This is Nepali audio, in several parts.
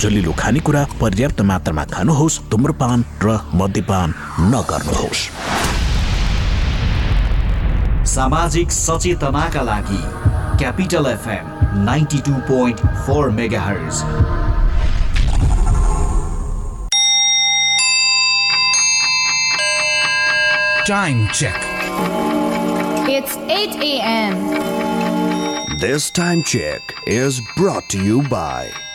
झुलिलो खानेकुरा पर्याप्त मात्रामा खानुहोस् धुम्रपान र मद्यपान नगर्नुहोस् सामाजिक सचेतनाका लागि capital FM ninety two point four mega Time check. It's 8 a.m. This time check is brought to you by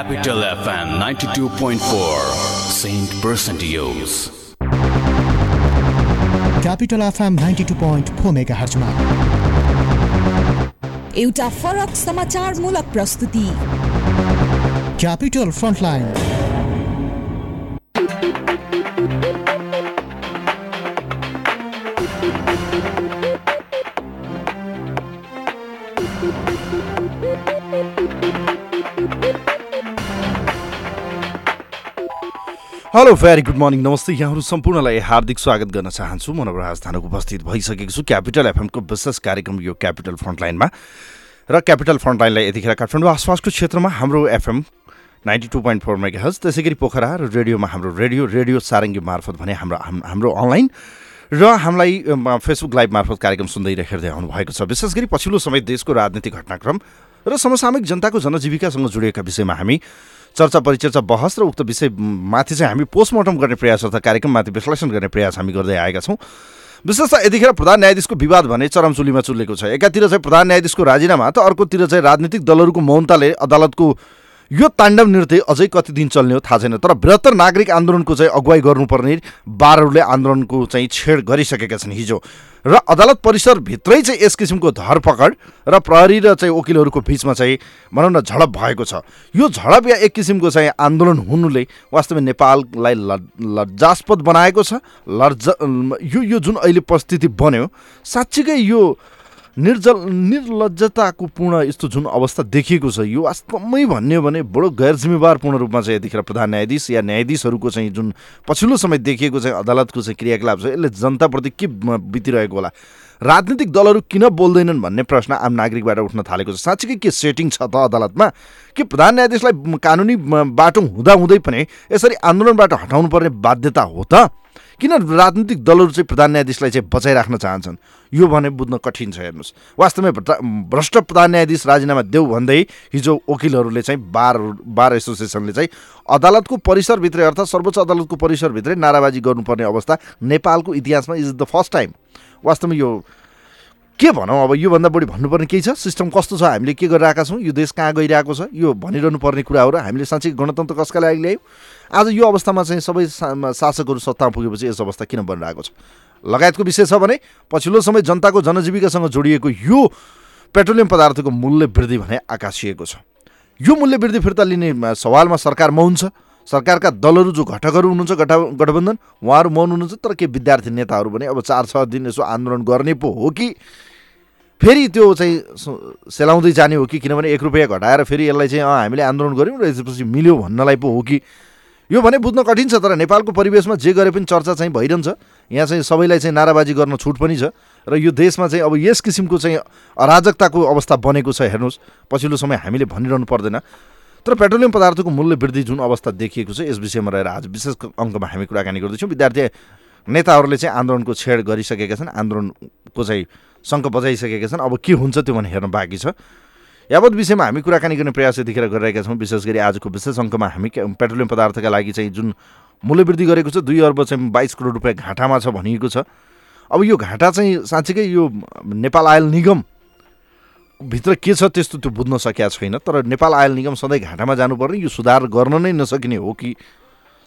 Capital FM 92.4 Saint Percentios. Capital FM ninety two point four mega हर्चमा एउटा फरक समाचारमूलक प्रस्तुति। Capital frontline hello very good morning नमस्ते। यहाँहरू सम्पूर्णलाई हार्दिक स्वागत गर्न चाहन्छु। म नवराज थानाको उपस्थित भइसकेको छु। क्यापिटल एफएमको विशेष कार्यक्रम यो क्यापिटल फ्रन्टलाइनमा र क्यापिटल फ्रन्टलाइनलाई यतिखेर काठमाडौँ आसपासको क्षेत्रमा हाम्रो FM ninety two point four megahertz त्यसै गरी पोखरा र रेडियोमा हाम्रो रेडियो रेडियो सारङ्गी मार्फत भने हाम्रो हाम- हाम्रो अनलाइन र हामीलाई फेसबुक लाइभ मार्फत कार्यक्रम सुन्दै र हेर्दै आउनु भएको छ। विशेष गरी पछिल्लो समय देशको राजनीतिक घटनाक्रम र समसामयिक जनताको जनजीविकासँग जोडिएका विषयमा हामी चर्चा परिचर्चा बहस र उक्त विषय माथि चाहिँ हामी पोस्टमार्टम गर्ने प्रयास अर्थात् कार्यक्रममाथि विश्लेषण गर्ने प्रयास हामी गर्दै आएका छौँ। विशेष त यतिखेर प्रधान न्यायाधीशको विवाद भने चरमचुलीमा चुलेको छ। एकातिर चाहिँ प्रधान न्यायाधीशको राजीनामा त अर्कोतिर चाहिँ राजनीतिक दलहरूको मौनताले अदालतको यो ताण्डव नृत्य अझै कति दिन चल्ने हो थाहा छैन तर बृहत्तर नागरिक आन्दोलनको चाहिँ अगुवाई गर्नुपर्ने बारहरूले आन्दोलनको चाहिँ छेड गरिसकेका छन् हिजो। र अदालत परिसरभित्रै चाहिँ यस किसिमको धरपकड र प्रहरी र चाहिँ वकिलहरूको बिचमा चाहिँ भनौँ न झडप भएको छ। यो झडप या एक किसिमको चाहिँ आन्दोलन हुनुले वास्तवमा नेपाललाई लज्जास्पद बनाएको छ। लज्ज यो यो जुन अहिले परिस्थिति बन्यो साँच्चीकै यो निर्जल निर्लज्जताको पूर्ण यस्तो जुन अवस्था देखिएको छ यो वास्तवमै भन्ने भने बडो गैर जिम्मेवारपूर्ण रूपमा चाहिँ यतिखेर प्रधान न्यायाधीश या न्यायाधीशहरूको चाहिँ जुन पछिल्लो समय देखिएको चाहिँ अदालतको चाहिँ क्रियाकलाप छ यसले जनताप्रति के बितिरहेको होला? राजनीतिक दलहरू किन बोल्दैनन् भन्ने प्रश्न आम नागरिकबाट उठ्न थालेको छ। साँच्चीकै के सेटिङ छ त अदालतमा? कि प्रधान न्यायाधीशलाई कानुनी बाटो हुँदाहुँदै पनि यसरी आन्दोलनबाट हटाउनु पर्ने बाध्यता हो त? किन राजनीतिक दलहरू चाहिँ प्रधान न्यायाधीशलाई चाहिँ बचाइराख्न चाहन्छन्? यो भने बुझ्न कठिन छ हेर्नुहोस्। वास्तवमै भ्रष्ट- प्रधान न्यायाधीश राजीनामा देऊ भन्दै हिजो वकिलहरूले चाहिँ बार बार एसोसिएसनले चाहिँ अदालतको परिसरभित्रै अर्थात् सर्वोच्च अदालतको परिसरभित्रै नाराबाजी गर्नुपर्ने अवस्था नेपालको इतिहासमा इज द फर्स्ट टाइम वास्तवमा यो के भनौँ? अब योभन्दा बढी भन्नुपर्ने केही छ? सिस्टम कस्तो छ? हामीले के गरिरहेका छौँ? यो देश कहाँ गइरहेको छ? यो भनिरहनु पर्ने कुरा हो र हामीले साँच्चै गणतन्त्र कसका लागि ल्यायौँ? आज यो अवस्थामा चाहिँ सबै शासकहरू सत्तामा पुगेपछि यस अवस्था किन बनिरहेको छ? लगायतको विषय छ भने पछिल्लो समय जनताको जनजीविकासँग जोडिएको यो पेट्रोलियम पदार्थको मूल्य वृद्धि भने आकाशिएको छ। यो मूल्य वृद्धि फिर्ता लिने सवालमा सरकार मौन छ। सरकारका दलहरू जो घटकहरू हुनुहुन्छ गठा गठबन्धन उहाँहरू मौन हुनुहुन्छ तर के विद्यार्थी नेताहरू भने अब चार छ दिन यसो आन्दोलन गर्ने पो हो कि? फेरि त्यो चाहिँ सेलाउँदै जाने हो कि? किनभने एक रुपियाँ घटाएर फेरि यसलाई चाहिँ हामीले आन्दोलन गऱ्यौँ र यसपछि मिल्यो भन्नलाई पो हो कि? यो भने बुझ्न कठिन छ तर नेपालको परिवेशमा जे गरे पनि चर्चा चाहिँ भइरहन्छ। यहाँ चाहिँ सबैलाई चाहिँ नाराबाजी गर्न छुट पनि छ र यो देशमा चाहिँ अब यस किसिमको चाहिँ अराजकताको अवस्था बनेको छ हेर्नुहोस्। पछिल्लो समय हामीले भनिरहनु पर्दैन। तर पेट्रोलियम पदार्थको मूल्य वृद्धि जुन अवस्था देखिएको छ यस विषयमा रहेर आज विशेष अङ्कमा हामी कुराकानी गर्दैछौँ। विद्यार्थी नेताहरूले चाहिँ आन्दोलनको छेड गरिसकेका छन्। आन्दोलनको चाहिँ शङ्क बजाइसकेका छन्। अब के हुन्छ त्यो भने हेर्न बाँकी छ। यावत विषयमा हामी कुराकानी गर्ने प्रयास यतिखेर गरिरहेका छौँ। विशेष गरी आजको विशेष अङ्कमा हामी पेट्रोलियम पदार्थका लागि चाहिँ जुन मूल्यवृद्धि गरेको छ दुई अर्ब चाहिँ बाइस करोड रुपियाँ घाटामा छ भनिएको छ। अब यो घाटा चाहिँ साँच्चीकै यो नेपाल आयल निगम भित्र के छ त्यस्तो त्यो बुझ्न सकेका छैन। तर नेपाल आयल निगम सधैँ घाटामा जानुपर्ने यो सुधार गर्न नै नसकिने हो कि?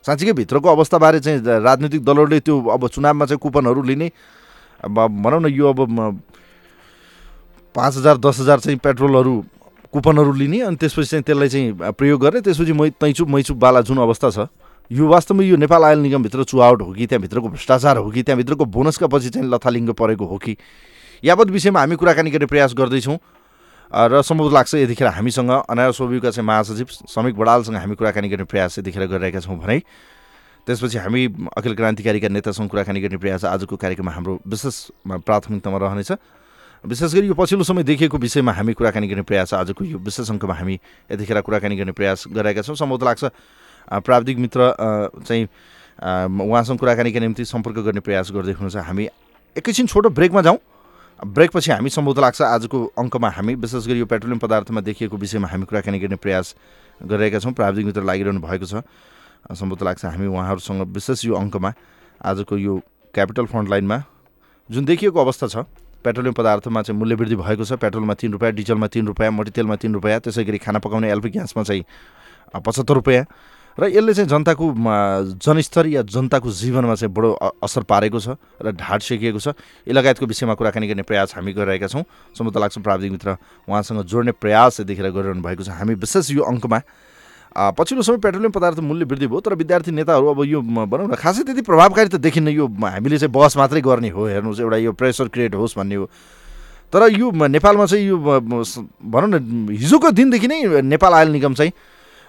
साँच्चीकै भित्रको अवस्थाबारे चाहिँ राजनीतिक दलहरूले त्यो अब चुनावमा चाहिँ कुपनहरू लिने अब भनौँ न यो अब पाँच हजार दस हजार चाहिँ पेट्रोलहरू कुपनहरू लिने अनि त्यसपछि चाहिँ त्यसलाई चाहिँ प्रयोग गर्ने। त्यसपछि मै तैचुप मैचुपवाला जुन अवस्था छ यो वास्तवमा यो नेपाल आयल निगमभित्र चुहावट हो कि त्यहाँभित्रको भ्रष्टाचार हो कि त्यहाँभित्रको बोनसका पछि चाहिँ लथालिङ्ग परेको हो कि यावत विषयमा हामी कुराकानी गर्ने प्रयास गर्दैछौँ। र सम्भव लाग्छ यतिखेर हामीसँग अनार सोबिका चाहिँ महासचिव समीक बडालसँग हामी कुराकानी गर्ने प्रयास यतिखेर गरिरहेका छौँ भने। त्यसपछि हामी अखिल क्रान्तिकारीका नेतासँग कुराकानी गर्ने प्रयास आजको कार्यक्रममा हाम्रो विशेष प्राथमिकतामा रहनेछ। विशेष गरी यो पछिल्लो समय देखिएको विषयमा हामी कुराकानी गर्ने प्रयास आजको यो विशेष अङ्कमा हामी यतिखेर कुराकानी गर्ने प्रयास गरिरहेका छौँ। सम्भवतः लाग्छ प्राविधिक मित्र चाहिँ उहाँसँग कुराकानीका निम्ति सम्पर्क गर्ने प्रयास गर्दै हुनुहुन्छ। हामी एकैछिन छोटो ब्रेकमा जाउँ। ब्रेकपछि हामी सम्भवतः लाग्छ आजको अङ्कमा हामी विशेष गरी यो पेट्रोलियम पदार्थमा देखिएको विषयमा हामी कुराकानी गर्ने प्रयास गरिरहेका छौँ। प्राविधिक मित्र लागिरहनु भएको छ। सम्भवतः लाग्छ। हामी उहाँहरूसँग विशेष यो अङ्कमा आजको यो क्यापिटल फन्ड लाइनमा जुन देखिएको अवस्था छ पेट्रोलियम पदार्थमा चाहिँ मूल्यवृद्धि भएको छ। पेट्रोलमा तिन रुपियाँ डिजलमा तिन रुपियाँ मट्टितेलमा तिन रुपियाँ त्यसै गरी खाना पकाउने एलपी ग्यासमा चाहिँ पचहत्तर रुपियाँ। र यसले चाहिँ जनताको जनस्तर या जनताको जीवनमा चाहिँ बडो असर पारेको छ र ढाड सेकिएको छ। यी लगायतको विषयमा कुराकानी गर्ने प्रयास हामी गरिरहेका छौँ। सम्भवतः लाग्छ प्राविधिक मित्र उहाँसँग जोड्ने प्रयास यतिखेर गरिरहनु भएको छ। हामी विशेष यो अङ्कमा पछिल्लो समय पेट्रोलियम पदार्थ मूल्य वृद्धि भयो तर विद्यार्थी नेताहरू अब यो भनौँ न खासै त्यति प्रभावकारी त देखिन्न यो हामीले चाहिँ बहस मात्रै गर्ने हो हेर्नुहोस् एउटा यो प्रेसर क्रिएट होस् भन्ने हो। तर यो नेपालमा चाहिँ यो भनौँ न हिजोको दिनदेखि नै नेपाल आयल निगम चाहिँ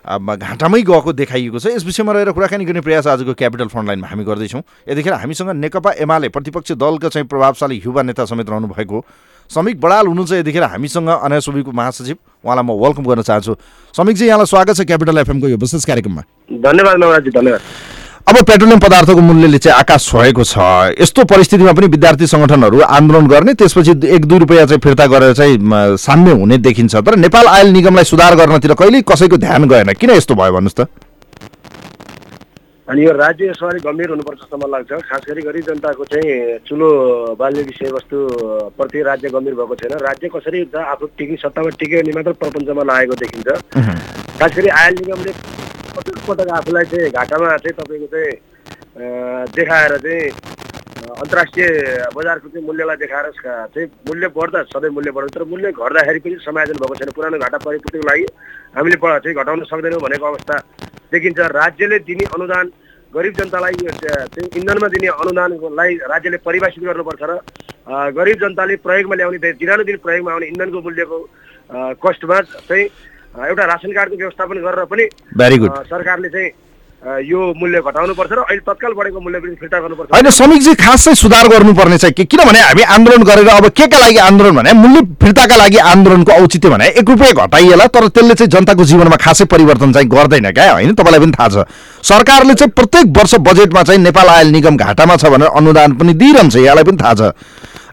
घाटामै गएको देखाइएको छ। यस विषयमा रहेर कुराकानी गर्ने प्रयास आजको क्यापिटल फन्ड लाइनमा हामी गर्दैछौँ। यतिखेर हामीसँग नेकपा एमाले प्रतिपक्ष दलका चाहिँ प्रभावशाली युवा नेता समेत रहनु भएको समीक बडाल हुनुहुन्छ यतिखेर हामीसँग अनाय सोबीको महासचिव। उहाँलाई म वेलकम गर्न चाहन्छु। समीकजी यहाँलाई स्वागत छ क्यापिटल एफएमको यो विशेष कार्यक्रममा। धन्यवाद नवराजी धन्यवाद। अब पेट्रोलियम पदार्थको मूल्यले चाहिँ आकाश छोएको छ। यस्तो परिस्थितिमा पनि विद्यार्थी सङ्गठनहरू आन्दोलन गर्ने त्यसपछि एक दुई रुपियाँ चाहिँ फिर्ता गरेर चाहिँ साम्य हुने देखिन्छ। तर नेपाल आयल निगमलाई सुधार गर्नतिर कहिल्यै कसैको ध्यान गएन। किन यस्तो भयो भन्नुहोस् त? अनि यो राज्य यसबारे गम्भीर हुनुपर्छ जस्तो मलाई लाग्छ। खास गरी गरिब जनताको चाहिँ चुलो बाल्ने विषयवस्तु प्रति राज्य गम्भीर भएको छैन। राज्य कसरी त आफू टिकी सत्तामा टिक्यो भने मात्र प्रपञ्चमा लागेको देखिन्छ। खास गरी आयल निगमले पटक पटक आफूलाई चाहिँ घाटामा चाहिँ तपाईँको चाहिँ देखाएर चाहिँ अन्तर्राष्ट्रिय बजारको चाहिँ मूल्यलाई देखाएर चाहिँ मूल्य बढ्दा सधैँ मूल्य बढ्छ तर मूल्य घट्दाखेरि पनि समायोजन भएको छैन। पुरानो घाटा परिपूर्तिको लागि हामीले चाहिँ घटाउन सक्दैनौँ भनेको अवस्था देखिन्छ। राज्यले दिने अनुदान गरिब जनतालाई यो चाहिँ इन्धनमा दिने अनुदानलाई राज्यले परिभाषित गर्नुपर्छ र गरिब जनताले प्रयोगमा ल्याउने दिनानुदिन प्रयोगमा आउने इन्धनको मूल्यको कस्टमा चाहिँ एउटा रासन कार्डको व्यवस्थापन गरेर पनि सरकारले चाहिँ यो मूल्य घटाउनुपर्छ र अहिले तत्काल बढेको मूल्य पनि फिर्ता गर्नुपर्छ। होइन समीकजी खास चाहिँ सुधार गर्नुपर्ने चाहिँ के किनभने हामी आन्दोलन गरेर अब के का लागि आन्दोलन भने मूल्य फिर्ताका लागि आन्दोलनको औचित्य भने एक रुपियाँ घटाइएला तर त्यसले चाहिँ जनताको जीवनमा खासै परिवर्तन चाहिँ गर्दैन क्या होइन? तपाईँलाई पनि थाहा छ। सरकारले चाहिँ प्रत्येक वर्ष बजेटमा चाहिँ नेपाल आयल निगम घाटामा छ भनेर अनुदान पनि दिइरहन्छ यहाँलाई पनि थाहा छ।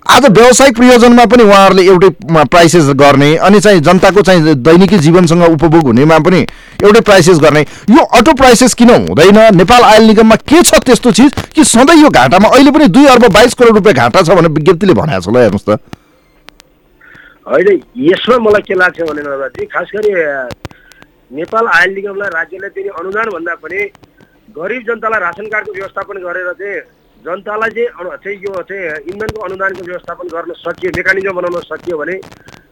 आज व्यावसायिक प्रयोजनमा पनि उहाँहरूले एउटै प्राइसेस गर्ने अनि चाहिँ जनताको चाहिँ दैनिकी जीवनसँग उपभोग हुनेमा पनि एउटै प्राइसेस गर्ने। यो अटो प्राइसेस किन हुँदैन? नेपाल आयल निगममा के छ त्यस्तो चिज? कि सधैँ यो घाटामा अहिले पनि दुई अर्ब बाइस करोड रुपियाँ घाटा छ भनेर विज्ञप्तिले भनेको छ? ल हेर्नुहोस् त। अहिले यसमा मलाई के लाग्छ भने नरजी खास गरी नेपाल आयल निगमलाई राज्यले दिने अनुदान भन्दा पनि गरिब जनतालाई रासन कार्डको व्यवस्थापन गरेर चाहिँ जनतालाई चाहिँ अनु- चाहिँ यो चाहिँ इन्धनको अनुदानको व्यवस्थापन गर्न सकियो मेकानिजम बनाउन सकियो भने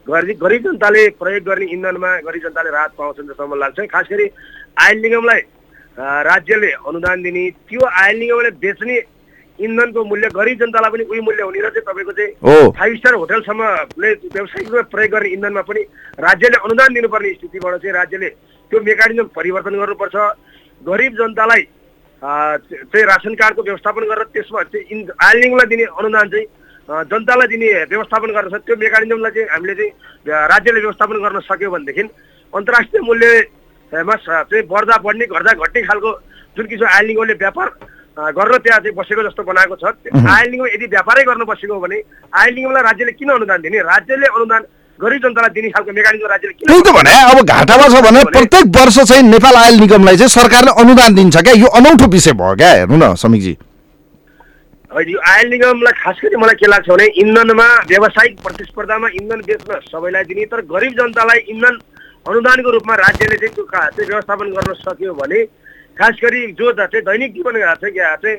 गरिब गरिब जनताले प्रयोग गर्ने इन्धनमा गरिब जनताले राहत पाउँछन् जस्तो मलाई लाग्छ। खास गरी आयल निगमलाई राज्यले अनुदान दिने त्यो आयल निगमले बेच्ने इन्धनको मूल्य गरिब जनतालाई पनि उही मूल्य हुने र चाहिँ तपाईँको चाहिँ फाइभ स्टार होटलसम्मले व्यावसायिक रूपमा प्रयोग गर्ने इन्धनमा पनि राज्यले अनुदान दिनुपर्ने स्थितिबाट चाहिँ राज्यले त्यो मेकानिजम परिवर्तन गर्नुपर्छ। गरिब जनतालाई चाहिँ रासन कार्डको व्यवस्थापन गरेर त्यसमा चाहिँ इन आइलिङलाई दिने अनुदान चाहिँ जनतालाई दिने व्यवस्थापन गर्न सक्छ त्यो मेकानिजमलाई चाहिँ हामीले चाहिँ राज्यले व्यवस्थापन गर्न सक्यो भनेदेखि अन्तर्राष्ट्रिय मूल्यमा चाहिँ बढ्दा बढ्ने घट्दा घट्ने खालको जुन किसिम आइलिङले व्यापार अँ, गर्न त्यहाँ चाहिँ बसेको जस्तो बनाएको छ। आयल निगम यदि व्यापारै गर्न बसेको हो भने आयल निगमलाई राज्यले किन अनुदान दिने? राज्यले अनुदान गरिब जनतालाई दिने खालको मेकानिजम राज्यले त्यही त भने अब घाटामा छ भने प्रत्येक वर्ष चाहिँ नेपाल आयल निगमलाई चाहिँ सरकारले अनुदान दिन्छ क्या? यो अनौठो विषय भयो क्या? हेर्नु न समीकजी। होइन यो आयल निगमलाई खास गरी मलाई के लाग्छ भने इन्धनमा व्यावसायिक प्रतिस्पर्धामा इन्धन बेच्न सबैलाई दिने तर गरिब जनतालाई इन्धन अनुदानको रूपमा राज्यले चाहिँ त्यो चाहिँ व्यवस्थापन गर्न सक्यो भने खास गरी जो चाहिँ दैनिक जीवन चाहिँ चाहिँ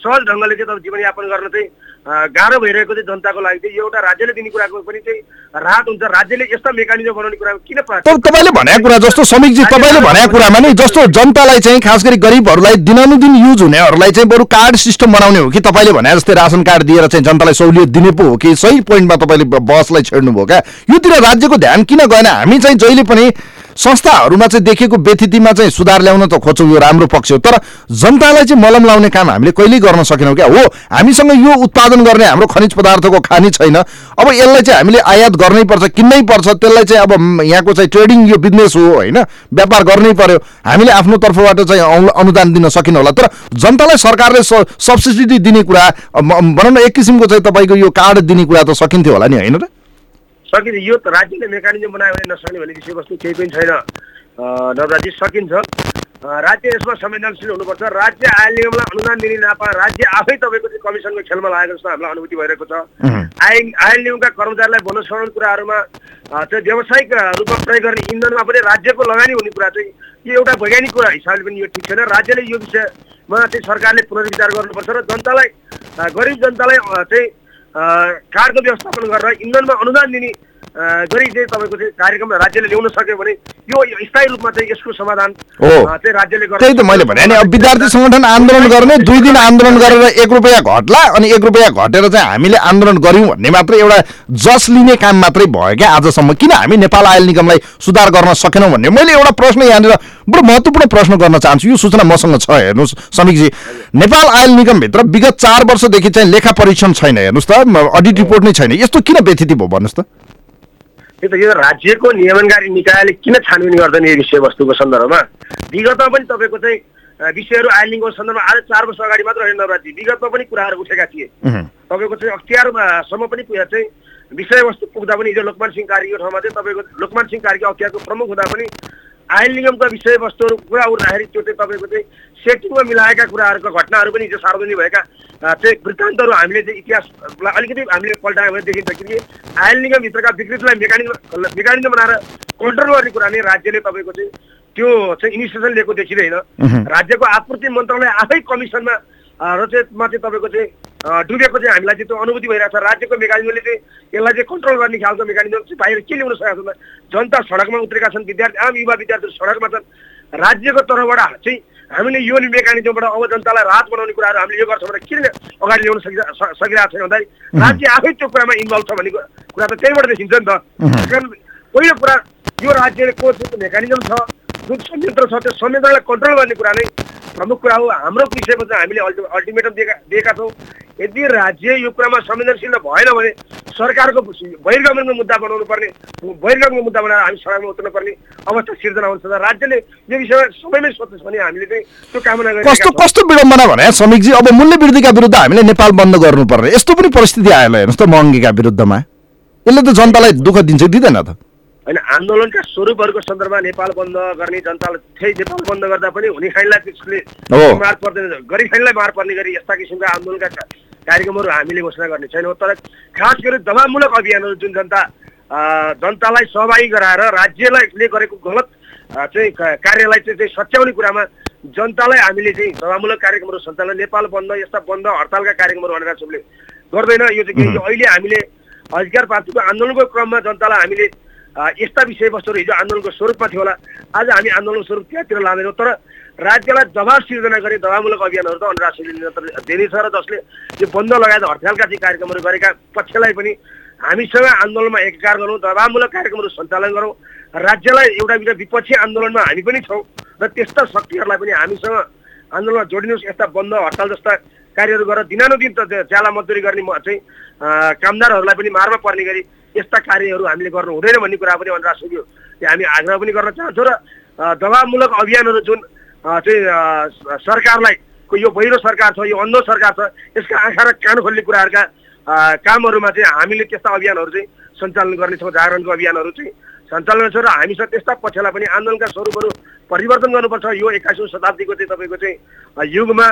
सहज ढङ्गले चाहिँ जीवनयापन गर्न चाहिँ गाह्रो भइरहेको चाहिँ जनताको लागि चाहिँ एउटा राज्यले दिने कुराको पनि चाहिँ राहत हुन्छ। राज्यले यस्ता मेकानिजम बनाउने कुराको किन तपाईँले भनेको कुरा जस्तो समीकजी तपाईँले भनेको कुरामा नि जस्तो जनतालाई चाहिँ खास गरी गरिबहरूलाई दिनानुदिन युज हुनेहरूलाई चाहिँ बरु कार्ड सिस्टम बनाउने हो कि तपाईँले भने जस्तै रासन कार्ड दिएर चाहिँ जनतालाई सहुलियत दिने पो हो कि सही पोइन्टमा तपाईँले बसलाई छेड्नुभयो क्या? योतिर राज्यको ध्यान किन गएन? हामी चाहिँ जहिले पनि संस्थाहरूमा चाहिँ देखेको व्यथितिमा चाहिँ सुधार ल्याउन त खोज्छौँ यो राम्रो पक्ष हो। तर जनतालाई चाहिँ मलम लाउने काम हामीले कहिल्यै गर्न सकेनौँ क्या? हो हामीसँग यो उत्पादन गर्ने हाम्रो खनिज पदार्थको खानी छैन। अब यसलाई चाहिँ हामीले आयात गर्नै पर्छ किन्नै पर्छ त्यसलाई चाहिँ अब यहाँको चाहिँ ट्रेडिङ यो बिजनेस हो होइन? व्यापार गर्नै पर्यो। हामीले आफ्नो तर्फबाट चाहिँ अनुदान दिन सकिन होला। तर जनतालाई सरकारले सब्सिडी दिने कुरा भनौँ न एक किसिमको चाहिँ तपाईँको यो कार्ड दिने कुरा त सकिन्थ्यो होला नि होइन र? सकिन्छ। यो त राज्यले मेकानिजम बनायो भने नसक्ने भन्ने विषयवस्तु केही पनि छैन। नवराजी सकिन्छ। राज्य यसमा संवेदनशील हुनुपर्छ। राज्य आयल निगमलाई अनुदान दिने नपा राज्य आफै तपाईँको चाहिँ कमिसनको खेलमा लागेको जस्तो हामीलाई अनुभूति भइरहेको छ। आयल आयल निगमका कर्मचारीलाई बोनस सरण कुराहरूमा चाहिँ व्यावसायिक रूपमा प्रयोग गर्ने इन्धनमा पनि राज्यको लगानी हुने कुरा चाहिँ यो एउटा वैज्ञानिक कुरा हिसाबले पनि यो ठिक छैन। राज्यले यो विषयमा चाहिँ सरकारले पुनर्विचार गर्नुपर्छ र जनतालाई गरिब जनतालाई चाहिँ अँ, कार्डको व्यवस्थापन गरेर इन्धनमा अनुदान दिने गरी चाहिँ तपाईँको चाहिँ कार्यक्रम राज्यले ल्याउन सक्यो भने यो स्थायी रूपमा चाहिँ यसको समाधान चाहिँ राज्यले गर्न त्यही त मैले भने नि अब विद्यार्थी सङ्गठन आन्दोलन गर्ने दुई दिन आन्दोलन गरेर एक रुपियाँ घट्ला अनि एक रुपियाँ घटेर चाहिँ हामीले आन्दोलन गऱ्यौँ भन्ने मात्रै एउटा जस लिने काम मात्रै भयो क्या आजसम्म। किन हामी नेपाल आयल निगमलाई सुधार गर्न सकेनौँ भन्ने? मैले एउटा प्रश्न यहाँनिर बडो महत्त्वपूर्ण प्रश्न गर्न चाहन्छु। यो सूचना मसँग छ हेर्नुहोस् समीकजी। नेपाल आयल निगमभित्र विगत चार वर्षदेखि चाहिँ लेखा परीक्षण छैन हेर्नुहोस् त। अडिट रिपोर्ट नै छैन। यस्तो किन व्यथिति भयो भन्नुहोस् त? त यो राज्यको नियमनकारी निकायले किन छानबिन गर्दैन यो विषयवस्तुको सन्दर्भमा? विगतमा पनि तपाईँको चाहिँ विषयहरू आइलिङको सन्दर्भमा आज चार वर्ष अगाडि मात्र होइन नवराजी विगतमा पनि कुराहरू उठेका थिए। तपाईँको चाहिँ अख्तियारमा पनि चाहिँ विषयवस्तु पुग्दा पनि हिजो लोकमान सिंह कार्कीको ठाउँमा चाहिँ तपाईँको लोकमान सिंह कार्की अख्तियारको प्रमुख हुँदा पनि आयल निगमका विषयवस्तुहरू कुरा उठ्दाखेरि त्यो चाहिँ तपाईँको चाहिँ सेटिङमा मिलाएका कुराहरूको घटनाहरू पनि हिजो सार्वजनिक भएका चाहिँ वृत्तान्तहरू हामीले चाहिँ इतिहासलाई अलिकति हामीले पल्टायो भने देखिन्छ किनकि आयल निगमभित्रका विकृतिलाई मेकानिजम मेकानिजम बनाएर कन्ट्रोल गर्ने कुरा नै राज्यले तपाईँको चाहिँ त्यो चाहिँ इनिसिएसन लिएको देखिँदैन। राज्यको आपूर्ति मन्त्रालय आफै कमिसनमा र चाहिँ तपाईँको चाहिँ डुबेको चाहिँ हामीलाई चाहिँ त्यो अनुभूति भइरहेको छ। राज्यको मेकानिजमले चाहिँ यसलाई चाहिँ कन्ट्रोल गर्ने खालको मेकानिजम चाहिँ बाहिर के ल्याउन सकेको छ भन्दा जनता सडकमा उत्रेका छन् विद्यार्थी आम युवा विद्यार्थीहरू सडकमा छन्। राज्यको तर्फबाट चाहिँ हामीले यो मेकानिजमबाट अब जनतालाई राहत बनाउने कुराहरू हामीले यो गर्छौँ भने किन अगाडि ल्याउन सकि स- सकिरहेको छैन भन्दाखेरि राज्य आफै त्यो कुरामा इन्भल्भ छ भन्ने कुरा त त्यहीबाट देखिन्छ नि त। कारण पहिलो कुरा यो राज्यको जुन मेकानिजम छ जुन संयन्त्र छ त्यो संयन्त्रलाई कन्ट्रोल गर्ने कुरा नै प्रमुख कुरा हो। हाम्रो विषयमा चाहिँ हामीले अल्टि अल्टिमेटम दिएका दिएका छौँ। यदि राज्य यो कुरामा संवेदनशील भएन भने सरकारको बहिर्गमनको मुद्दा बनाउनु पर्ने बहिर्गमनको मुद्दा बनाएर हामी सडकमा उत्रनु पर्ने अवस्था सिर्जना हुन्छ। र राज्यले यो विषयमा समयमै सोच्नुहोस् भने हामीले चाहिँ त्यो कामना कस्तो कस्तो विडम्बना भने समीकजी अब मूल्य वृद्धिका विरुद्ध हामीले नेपाल बन्द गर्नुपर्ने यस्तो पनि परिस्थिति आयो होला हेर्नुहोस् त महँगीका विरुद्धमा। यसले त जनतालाई दुःख दिन्छ दिँदैन त? होइन आन्दोलनका स्वरूपहरूको सन्दर्भमा नेपाल बन्द गर्ने जनतालाई त्यही नेपाल बन्द गर्दा पनि हुने खाइलाई त्यसले। मार पर्दैन गरिब खाइलाई मार पर्ने गरी यस्ता किसिमका आन्दोलनका कार्यक्रमहरू हामीले घोषणा गर्ने छैनौँ। तर खास गरी दबावमूलक अभियानहरू जुन जनता जनतालाई सहभागी गराएर राज्यलाई ले गरेको गलत चाहिँ कार्यलाई चाहिँ सच्याउने कुरामा जनतालाई हामीले चाहिँ दबावमूलक कार्यक्रमहरू सञ्चालन नेपाल बन्द यस्ता बन्द हडतालका कार्यक्रमहरू भनेर सबले गर्दैन। यो चाहिँ अहिले हामीले अधिकार प्राप्तिको आन्दोलनको क्रममा जनतालाई हामीले यस्ता विषयवस्तुहरू हिजो आन्दोलनको स्वरूपमा थियो होला आज हामी आन्दोलनको स्वरूप त्यहाँतिर लाँदैनौँ तर राज्यलाई दबाव सिर्जना गरी दबावमूलक अभियानहरू त अनुराष्ट्रिय निरन्तर धेरै छ र जसले यो बन्द लगायत हडतालका चाहिँ कार्यक्रमहरू गरेका पक्षलाई पनि हामीसँग आन्दोलनमा एकीकार गरौँ दबावमूलक कार्यक्रमहरू सञ्चालन गरौँ राज्यलाई एउटा विध विपक्षी आन्दोलनमा हामी पनि छौँ र त्यस्ता शक्तिहरूलाई पनि हामीसँग आन्दोलनमा जोडिनुहोस् यस्ता बन्द हडताल जस्ता कार्यहरू गरेर दिनानुदिन त ज्याला मजदुरी गर्ने चाहिँ कामदारहरूलाई पनि मारमा पर्ने गरी यस्ता कार्यहरू हामीले गर्नु हुँदैन भन्ने कुरा पनि अनुराग सुग्यो त्यो हामी आग्रह पनि गर्न चाहन्छौँ र दबावमूलक अभियानहरू जुन चाहिँ सरकारलाई यो पहिलो सरकार छ यो अन्धो सरकार छ यसका आँखा र कान खोल्ने कुराहरूका कामहरूमा चाहिँ हामीले त्यस्ता अभियानहरू चाहिँ सञ्चालन गर्नेछौँ जागरणको अभियानहरू चाहिँ सञ्चालन गर्छौँ र हामीसँग त्यस्ता पक्षलाई पनि आन्दोलनका स्वरूपहरू परिवर्तन गर्नुपर्छ। यो एक्काइसौँ शताब्दीको चाहिँ तपाईँको चाहिँ युगमा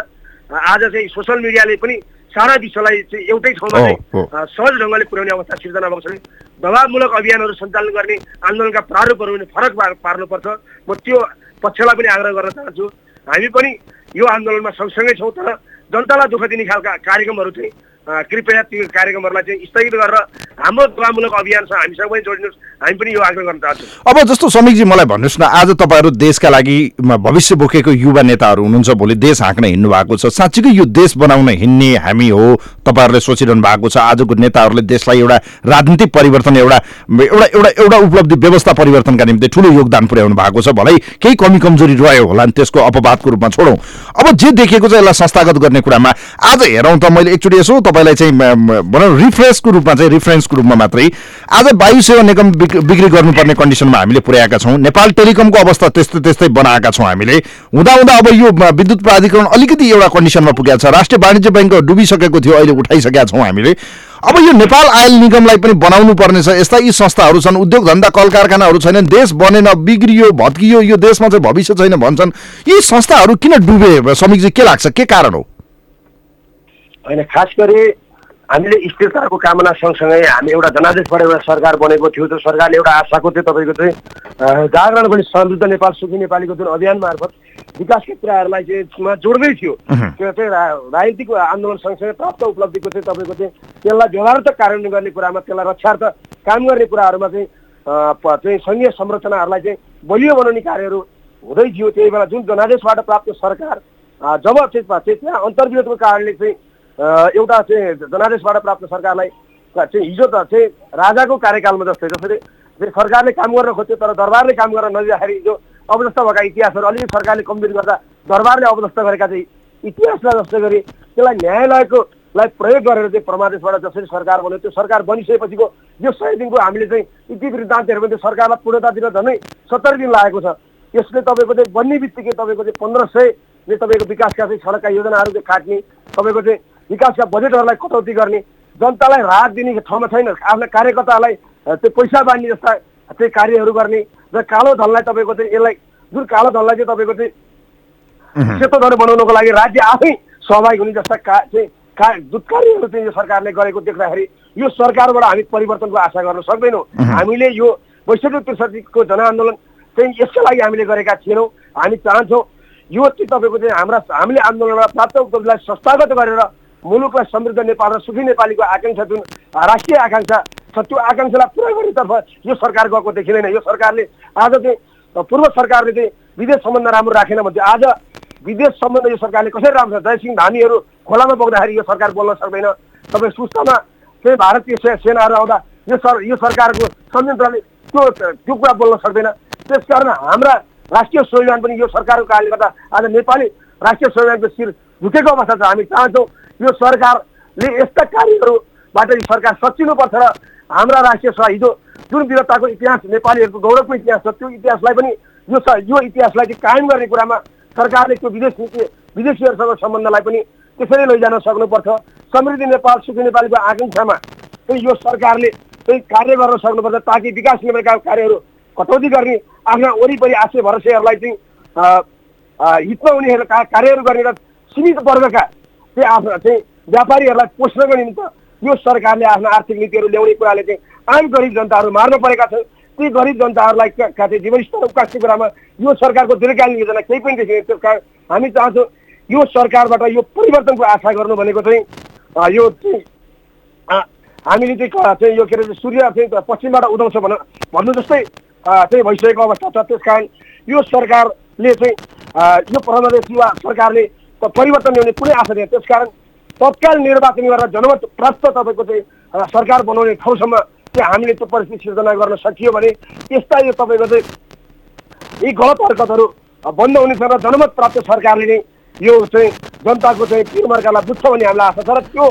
आज चाहिँ सोसियल मिडियाले पनि सारा विश्वलाई चाहिँ एउटै ठाउँमा चाहिँ सहज ढङ्गले पुर्याउने अवस्था सिर्जना भएको छ। दबावमूलक अभियानहरू सञ्चालन गर्ने आन्दोलनका प्रारूपहरू पनि फरक पार पार्नुपर्छ। म त्यो पक्षलाई पनि आग्रह गर्न चाहन्छु। हामी पनि यो आन्दोलनमा सँगसँगै छौँ तर जनतालाई दुःख दिने खालका कार्यक्रमहरू चाहिँ कृपया त्यो कार्यक्रमहरूलाई चाहिँ स्थगित गरेर हाम्रो दबावमूलक अभियानसँग हामीसँग पनि जोडिनुहोस्। हामी पनि यो आग्रह गर्न चाहन्छौँ। अब जस्तो समीकजी मलाई भन्नुहोस् न आज तपाईँहरू देशका लागि भविष्य बोकेको युवा नेताहरू हुनुहुन्छ भोलि देश हाँक्न हिँड्नु भएको छ। साँच्चीकै यो देश बनाउन हिँड्ने हामी हो तपाईँहरूले सोचिरहनु भएको छ आजको नेताहरूले देशलाई एउटा राजनीतिक परिवर्तन एउटा एउटा एउटा एउटा उपलब्धि व्यवस्था परिवर्तनका निम्ति ठुलो योगदान पुर्याउनु भएको छ। भलै केही कमी कमजोरी रह्यो होला नि त्यसको अपवादको रूपमा छोडौँ। अब जे देखेको छ यसलाई संस्थागत गर्ने कुरामा आज हेरौँ त मैले एकचोटि यसो तपाईँलाई चाहिँ भनौँ रिफ्रेसको रूपमा चाहिँ रिफरेन्सको रूपमा मात्रै आज वायु सेवा निगम बिक- बिक्री गर्नुपर्ने कन्डिसनमा हामीले पुर्याएका छौँ। नेपाल टेलिकमको अवस्था त्यस्तै त्यस्तै बनाएका छौँ हामीले। हुँदा हुँदा अब यो विद्युत प्राधिकरण अलिकति एउटा कन्डिसनमा पुगेको छ। राष्ट्रिय वाणिज्य ब्याङ्क डुबिसकेको थियो अहिले उठाइसकेका छौँ हामीले। अब यो नेपाल आयल निगमलाई पनि बनाउनु पर्नेछ यस्ता यी संस्थाहरू छन् उद्योग धन्दा कल कारखानाहरू छैनन् देश बनेन बिग्रियो भत्कियो यो देशमा चाहिँ भविष्य छैन भन्छन्। यी संस्थाहरू किन डुबे? समीकजी के लाग्छ? के कारण हो? होइन खास गरी हामीले स्थिरताको कामना सँगसँगै हामी एउटा जनादेशबाट एउटा सरकार बनेको थियो त्यो सरकारले एउटा आशाको थियो तपाईँको चाहिँ जागरण पनि समृद्ध नेपाल सुखी नेपालीको जुन अभियान मार्फत विकासका कुराहरूलाई चाहिँ जोड्दै थियो त्यो चाहिँ राजनीतिक आन्दोलन सँगसँगै प्राप्त उपलब्धिको चाहिँ तपाईँको चाहिँ त्यसलाई व्यवहार्थ कार्यान्वयन गर्ने कुरामा त्यसलाई रक्षार्थ काम गर्ने कुराहरूमा चाहिँ चाहिँ सङ्घीय संरचनाहरूलाई चाहिँ बलियो बनाउने कार्यहरू हुँदै थियो। त्यही बेला जुन जनादेशबाट प्राप्त सरकार जब चाहिँ त्यहाँ अन्तर्विरोधको कारणले चाहिँ एउटा चाहिँ जनादेशबाट प्राप्त सरकारलाई चाहिँ हिजो त चाहिँ राजाको कार्यकालमा जस्तै जसरी सरकारले काम गर्न खोज्यो तर दरबारले काम गर्न नदिँदाखेरि हिजो अवस्थ भएका इतिहासहरू अलिकति सरकारले कमजोरी गर्दा दरबारले अवस्थ गरेका चाहिँ इतिहासलाई जस्तै गरी त्यसलाई न्यायालयको लाई प्रयोग गरेर चाहिँ परमादेशबाट जसरी सरकार बन्यो त्यो सरकार बनिसकेपछिको यो सय दिनको हामीले चाहिँ इतिवृत्तान्त हेऱ्यो भने त्यो सरकारलाई पूर्णता दिन झन्डै सत्तरी दिन लागेको छ। यसले तपाईँको चाहिँ बन्ने बित्तिकै तपाईँको चाहिँ पन्ध्र सयले तपाईँको विकासका चाहिँ सडकका योजनाहरू चाहिँ काट्ने तपाईँको चाहिँ विकासका बजेटहरूलाई कटौती गर्ने जनतालाई राहत दिने ठाउँमा छैन आफ्ना कार्यकर्तालाई त्यो पैसा बाँड्ने जस्ता चाहिँ कार्यहरू गर्ने र कालो धनलाई तपाईँको चाहिँ यसलाई जुन कालो धनलाई चाहिँ तपाईँको चाहिँ सेतो धन बनाउनको लागि राज्य आफै सहभागी हुने जस्ता का चाहिँ का जुन कार्यहरू चाहिँ यो सरकारले गरेको देख्दाखेरि यो सरकारबाट हामी परिवर्तनको आशा गर्न सक्दैनौँ। हामीले यो बैसठी त्रिसठीको जनआन्दोलन चाहिँ यसका लागि हामीले गरेका थिएनौँ। हामी चाहन्छौँ यो चाहिँ तपाईँको चाहिँ हाम्रा हामीले आन्दोलनबाट प्राप्त उपलब्धिलाई संस्थागत गरेर मुलुकलाई समृद्ध नेपाल र सुखी नेपालीको आकाङ्क्षा जुन राष्ट्रिय आकाङ्क्षा छ त्यो आकाङ्क्षालाई पुरा गर्नेतर्फ यो सरकार गएको देखिँदैन। यो सरकारले आज चाहिँ पूर्व सरकारले चाहिँ विदेश सम्बन्ध राम्रो राखेन भन्थ्यो। आज विदेश सम्बन्ध यो सरकारले कसरी राम्रो छ? जयसिंह धामीहरू खोलामा बोक्दाखेरि यो सरकार बोल्न सक्दैन। तपाईँ सुस्तामा चाहिँ भारतीय से सेनाहरू आउँदा यो सर यो सरकारको संयन्त्रले त्यो त्यो कुरा बोल्न सक्दैन। त्यसकारण हाम्रा राष्ट्रिय स्वाभिमान पनि यो सरकारको कारणले गर्दा आज नेपाली राष्ट्रिय स्वाभिमानको शिर झुकेको अवस्था छ। हामी चाहन्छौँ यो सरकारले यस्ता कार्यहरूबाट यो सरकार सचिनुपर्छ र हाम्रा राष्ट्रिय सभा हिजो जुन वीरताको इतिहास नेपालीहरूको गौरवको इतिहास छ त्यो इतिहासलाई पनि यो यो इतिहासलाई चाहिँ कायम गर्ने कुरामा सरकारले त्यो विदेश नीति विदेशीहरूसँग सम्बन्धलाई पनि त्यसरी लैजान सक्नुपर्छ। समृद्धि नेपाल सुखी नेपालीको आकाङ्क्षामा चाहिँ यो सरकारले चाहिँ कार्य गर्न सक्नुपर्छ ताकि विकास निर्माणका कार्यहरू कटौती गर्ने आफ्ना वरिपरि आश्रय भरोसेहरूलाई चाहिँ हितमा उनीहरू कार्यहरू गर्ने र सीमित वर्गका चाहिँ आफ्नो चाहिँ व्यापारीहरूलाई पोस्नको निमित्त यो सरकारले आफ्नो आर्थिक नीतिहरू ल्याउने कुराले चाहिँ आम गरिब जनताहरू मार्न परेका छन्। ती गरिब जनताहरूलाई चाहिँ जीवनस्तर उकास्ने कुरामा यो सरकारको दीर्घकालीन योजना केही पनि देखिँदैन। त्यस कारण हामी चाहन्छौँ यो सरकारबाट यो परिवर्तनको आशा गर्नु भनेको चाहिँ यो चाहिँ हामीले चाहिँ चाहिँ यो के अरे सूर्य चाहिँ पश्चिमबाट उदाउँछ भन भन्नु जस्तै चाहिँ भइसकेको अवस्था छ। त्यस कारण यो सरकारले चाहिँ यो प्रदेश युवा सरकारले परिवर्तन ल्याउने कुनै आशा छैन त्यस कारण तत्काल निर्वाचन गरेर जनमत प्राप्त तपाईँको चाहिँ सरकार बनाउने ठाउँसम्म चाहिँ हामीले त्यो परिस्थिति सिर्जना गर्न सकियो भने यस्ता यो तपाईँको चाहिँ यी गलत हरकतहरू बन्द हुनेछ र जनमत प्राप्त सरकारले नै यो चाहिँ जनताको चाहिँ पिरमर्कालाई बुझ्छ भन्ने हामीलाई आशा छ र त्यो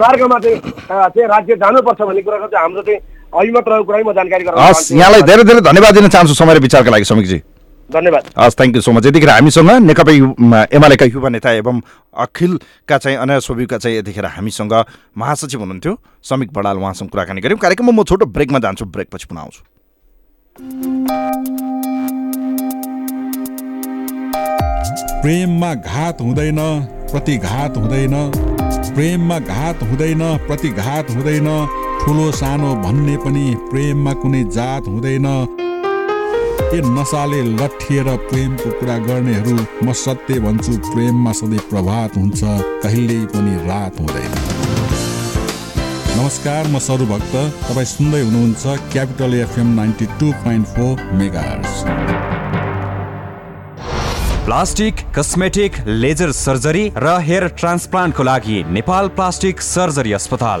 मार्गमा चाहिँ चाहिँ राज्य जानुपर्छ भन्ने कुराको चाहिँ हाम्रो चाहिँ अभिमत रहेको कुरा म जानकारी चाहन्छु। यहाँलाई धेरै धेरै धन्यवाद दिन चाहन्छु समय र विचारका लागि समीकजी। धन्यवाद। हस् थ्याङ्क यू सो मच यतिखेर हामीसँग नेकपा यु एमालेका युवा नेता एवं अखिलका चाहिँ अनाया सोभिका चाहिँ यतिखेर हामीसँग महासचिव हुनुहुन्थ्यो। समिक बडाल उहाँसँग कुराकानी गऱ्यौँ। कार्यक्रममा म छोटो ब्रेकमा जान्छु। ब्रेकपछि पुनः आउँछु। प्रेममा घात हुँदैन प्रतिघात हुँदैन। प्रेममा घात हुँदैन प्रतिघात हुँदैन। ठुलो सानो भन्ने पनि प्रेममा कुनै जात हुँदैन। ए नसाले लट्ठिएर प्रेमको कुरा गर्नेहरू म सत्य भन्छु प्रेममा सधैँ प्रभात हुन्छ कहिल्यै पनि रात हुँदैन। नमस्कार म सरु भक्त तपाईँ सुन्दै हुनुहुन्छ capital FM ninety two point four mega plastic cosmetic laser surgery र हेयर ट्रान्सप्लान्टको लागि नेपाल प्लास्टिक सर्जरी अस्पताल।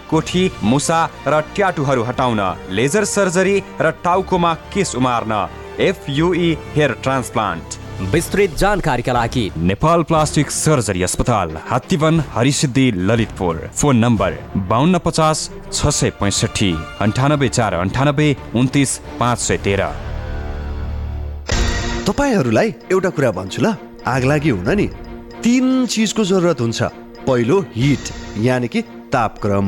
कोठी मुसा र ट्याटुहरू हटाउन लेजर सर्जरी र टाउकोमा केस उमार्न। FUE hair transplant. विस्तृत जानकारीका लागि नेपाल प्लास्टिक सर्जरी अस्पताल हात्तीवन हरिसिद्धि ललितपुर। फोन नम्बर बाहन्न पचास छ सय पैँसठी अन्ठानब्बे चार अन्ठानब्बे उन्तिस पाँच सय तेह्र। तपाईँहरूलाई एउटा कुरा भन्छु ल आग लागि हुन नि। तिन चिजको जरुरत हुन्छ। पहिलो हिट यानि कि तापक्रम।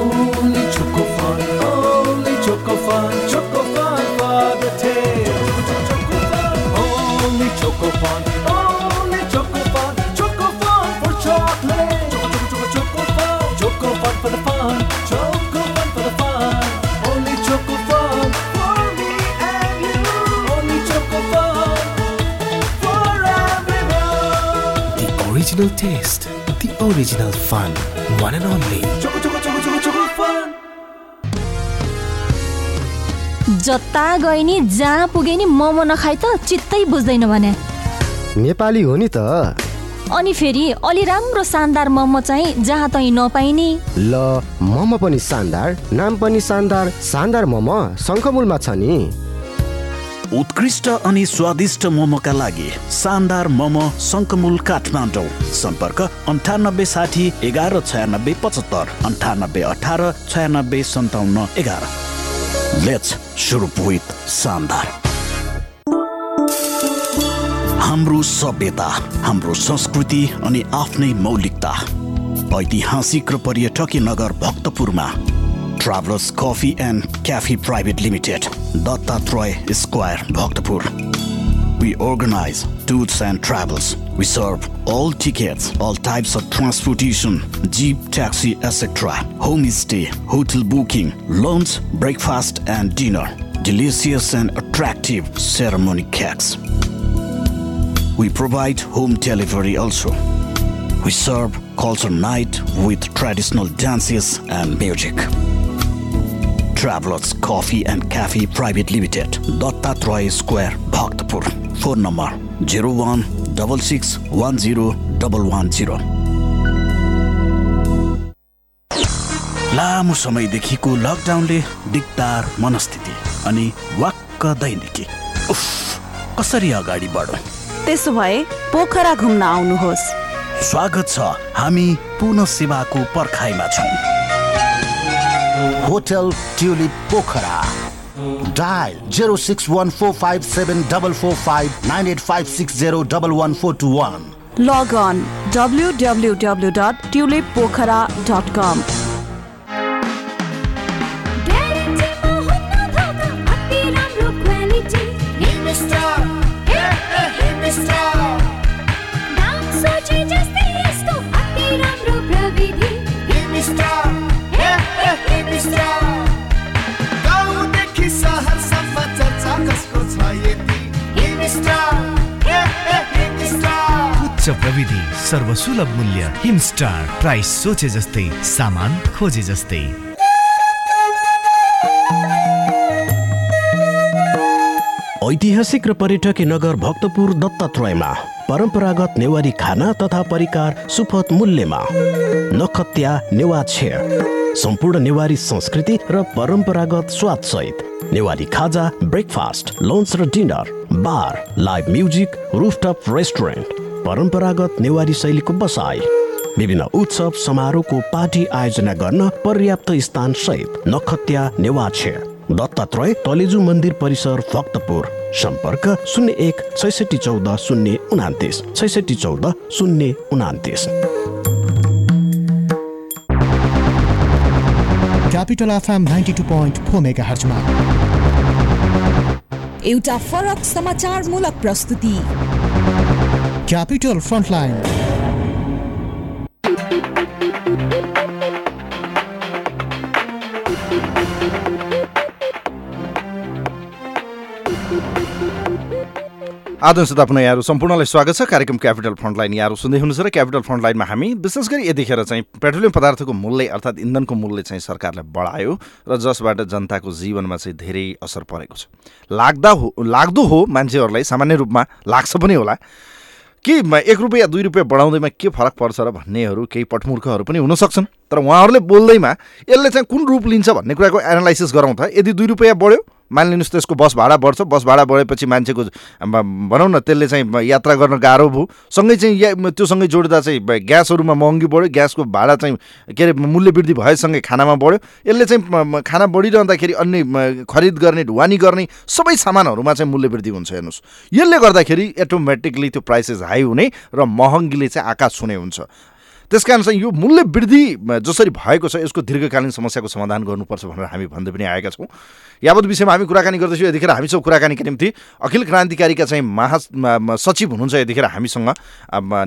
Original taste, the original fun, one and only. Choco, Choco, Choco, Choco, Choco Fun. जता गए नि जहाँ पुगे नि मोमो नखाइ त चित्तै बुझ्दैन भने नेपाली हो नि त अनि फेरि अलि राम्रो शानदार मोमो चाहिँ जहाँ तहीँ नपाइने ल मोमो पनि शानदार नाम पनि शानदार शानदार मोमो शङ्खमूलमा छ नि उत्कृष्ट अनि स्वादिष्ट मोमोका लागि शानदार मोमो शङ्कमुल काठमाडौँ। सम्पर्क अन्ठानब्बे साठी एघार छयानब्बे पचहत्तर अन्ठानब्बे अठार छयानब्बे सन्ताउन्न एघार। लेट्स सुरु विथ शानदार। हाम्रो सभ्यता हाम्रो संस्कृति अनि आफ्नै मौलिकता ऐतिहासिक र पर्यटकीय नगर भक्तपुरमा Travelers Coffee and Cafe Private Limited, Dattatray Square, Bhaktapur. We organize tours and travels. We serve all tickets, all types of transportation, jeep, taxi, etc. Homestay, hotel booking, lunch, breakfast and dinner. Delicious and attractive ceremony cakes. We provide home delivery also. We serve culture night with traditional dances and music. Travelers Coffee and Cafe Private Limited, Dattatray Square, Bhaktapur. Phone number 01 6610 double one zero लामो समयदेखिको लकडाउनले दिगदार मनस्थिति अनि वाक्क दैनिकी। उफ कसरी अगाडि बढौँ? त्यसो भए पोखरा घुम्न आउनुहोस्। स्वागत छ हामी पुनः सेवाको पर्खाइमा छौँ। Hotel Tulip Pokhara. Dial 0614574459856011421. Log on www.tulippokhara.com. प्रविधि सर्वसुलभ मूल्य हिमस्टार प्राइस सोचे जस्तै सामान खोजे जस्तै। ऐतिहासिक र पर्यटकीय नगर भक्तपुर दत्तात्रेयमा परम्परागत नेवारी खाना तथा परिकार सुपथ मूल्यमा। नखत्या नेवा छेर सम्पूर्ण नेवारी संस्कृति र परम्परागत स्वाद सहित। नेवारी खाजा ब्रेकफास्ट लन्च र dinner bar live music rooftop restaurant परम्परागत नेवारी शैलीको बसाई विभिन्न उत्सव समारोहको पार्टी आयोजना गर्न पर्याप्त स्थान सहित नखत्या नेवाछे। दत्तात्रय तलेजु मन्दिर परिसर भक्तपुर। सम्पर्क शून्य एक छैसठी चौध शून्य उनातिस। छैसठी चौध शून्य उनातिस। Capital FM ninety two point four mega हर्चमा एउटा फरक समाचारमूलक प्रस्तुति। क्यापिटल फ्रन्टलाइन आदर्श श्रोता यहाँहरू सम्पूर्णलाई स्वागत छ। कार्यक्रम क्यापिटल फ्रन्टलाइन यहाँहरू सुन्दै हुनुहुन्छ र क्यापिटल फ्रन्टलाइनमा हामी विशेष गरी यतिखेर चाहिँ पेट्रोलियम पदार्थको मूल्य अर्थात् इन्धनको मूल्य चाहिँ सरकारले बढायो र जसबाट जनताको जीवनमा चाहिँ धेरै असर परेको छ। लाग्दा हो लाग्दो हो मान्छेहरूलाई सामान्य रूपमा लाग्छ पनि होला। कि एक रुपियाँ दुई रुपियाँ बढाउँदैमा के फरक पर्छ र भन्नेहरू केही पटमूर्खहरू पनि हुन सक्छन् तर उहाँहरूले बोल्दैमा यसले चाहिँ कुन रूप लिन्छ भन्ने कुराको एनालाइसिस गरौँ त। यदि दुई रुपियाँ बढ्यो मानिलिनुहोस् त्यसको बस भाडा बढ्छ। बस भाडा बढेपछि मान्छेको भनौँ न त्यसले चाहिँ यात्रा गर्न गाह्रो भयो। सँगै चाहिँ या त्योसँगै जोड्दा चाहिँ ग्यासहरूमा महँगी बढ्यो। ग्यासको भाडा चाहिँ के अरे मूल्य वृद्धि भएसँगै खानामा बढ्यो। यसले चाहिँ खाना बढिरहँदाखेरि अन्य खरिद गर्ने ढुवानी गर्ने सबै सामानहरूमा चाहिँ मूल्य वृद्धि हुन्छ हेर्नुहोस्। यसले गर्दाखेरि एटोमेटिकली त्यो प्राइसेस हाई हुने र महँगीले चाहिँ आकाश छुने हुन्छ। त्यस कारण चाहिँ यो मूल्य वृद्धि जसरी भएको छ यसको दीर्घकालीन समस्याको समाधान गर्नुपर्छ भनेर हामी भन्दै पनि आएका छौँ। यावत विषयमा हामी कुराकानी गर्दैछौँ यतिखेर हामीसँग कुराकानीका निम्ति। अखिल क्रान्तिकारीका चाहिँ महा सचिव हुनुहुन्छ यतिखेर हामीसँग।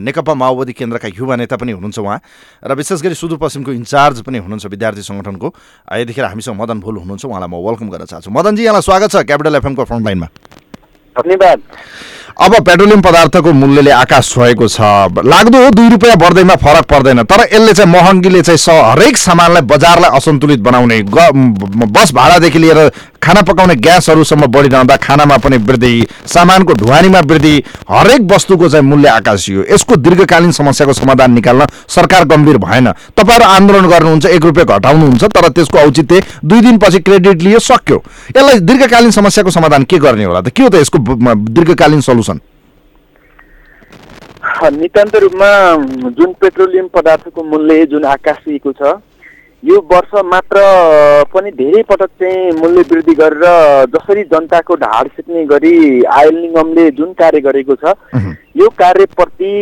नेकपा माओवादी केन्द्रका युवा नेता पनि हुनुहुन्छ उहाँ। र विशेष गरी सुदूरपश्चिमको इन्चार्ज पनि हुनुहुन्छ विद्यार्थी सङ्गठनको। यतिखेर हामीसँग मदन भोल हुनुहुन्छ उहाँलाई म वेलकम गर्न चाहन्छु। मदनजी यहाँलाई स्वागत छ क्यापिटल एफएमको फ्रन्टलाइनमा। धन्यवाद। अब पेट्रोलियम पदार्थको मूल्यले आकाश छोएको छ। लाग्दो हो दुई रुपियाँ बढ्दैमा फरक पर्दैन तर यसले चाहिँ महँगीले चाहिँ हरेक सामानलाई बजारलाई असन्तुलित बनाउने बस भाडादेखि लिएर खाना पकाउने ग्यासहरूसम्म बढिरहँदा खानामा पनि वृद्धि सामानको ढुवानीमा वृद्धि हरेक वस्तुको चाहिँ मूल्य आकाशियो। यसको दीर्घकालीन समस्याको समाधान निकाल्न सरकार गम्भीर भएन। तपाईँहरू आन्दोलन गर्नुहुन्छ एक रुपियाँ घटाउनुहुन्छ तर त्यसको औचित्य दुई दिनपछि क्रेडिट लियो सक्यो। यसलाई दीर्घकालीन समस्याको समाधान के गर्ने होला त? के हो त यसको दीर्घकालीन सल्युसन? नितान्त रूपमा जुन पेट्रोलियम पदार्थको मूल्य जुन आकाशिएको छ यो वर्ष मात्र पनि धेरै पटक चाहिँ मूल्य वृद्धि गरेर जसरी जनताको ढाड सिक्ने गरी आयल निगमले जुन कार्य गरेको छ यो कार्यप्रति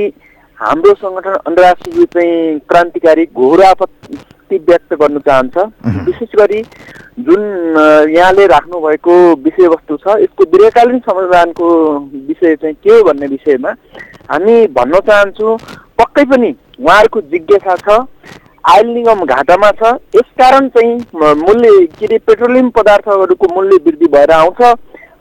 हाम्रो सङ्गठन अन्तर्राष्ट्रिय चाहिँ क्रान्तिकारी घोर आपत्ति व्यक्त गर्न चाहन्छ। विशेष गरी जुन यहाँले राख्नु भएको विषयवस्तु छ यसको दीर्घकालीन समाधानको विषय चाहिँ के हो भन्ने विषयमा हामी भन्न चाहन्छौँ पक्कै पनि उहाँहरूको जिज्ञासा छ। आयल निगम घाटामा छ। यसकारण चाहिँ मूल्य के अरे पेट्रोलियम पदार्थहरूको मूल्य वृद्धि भएर आउँछ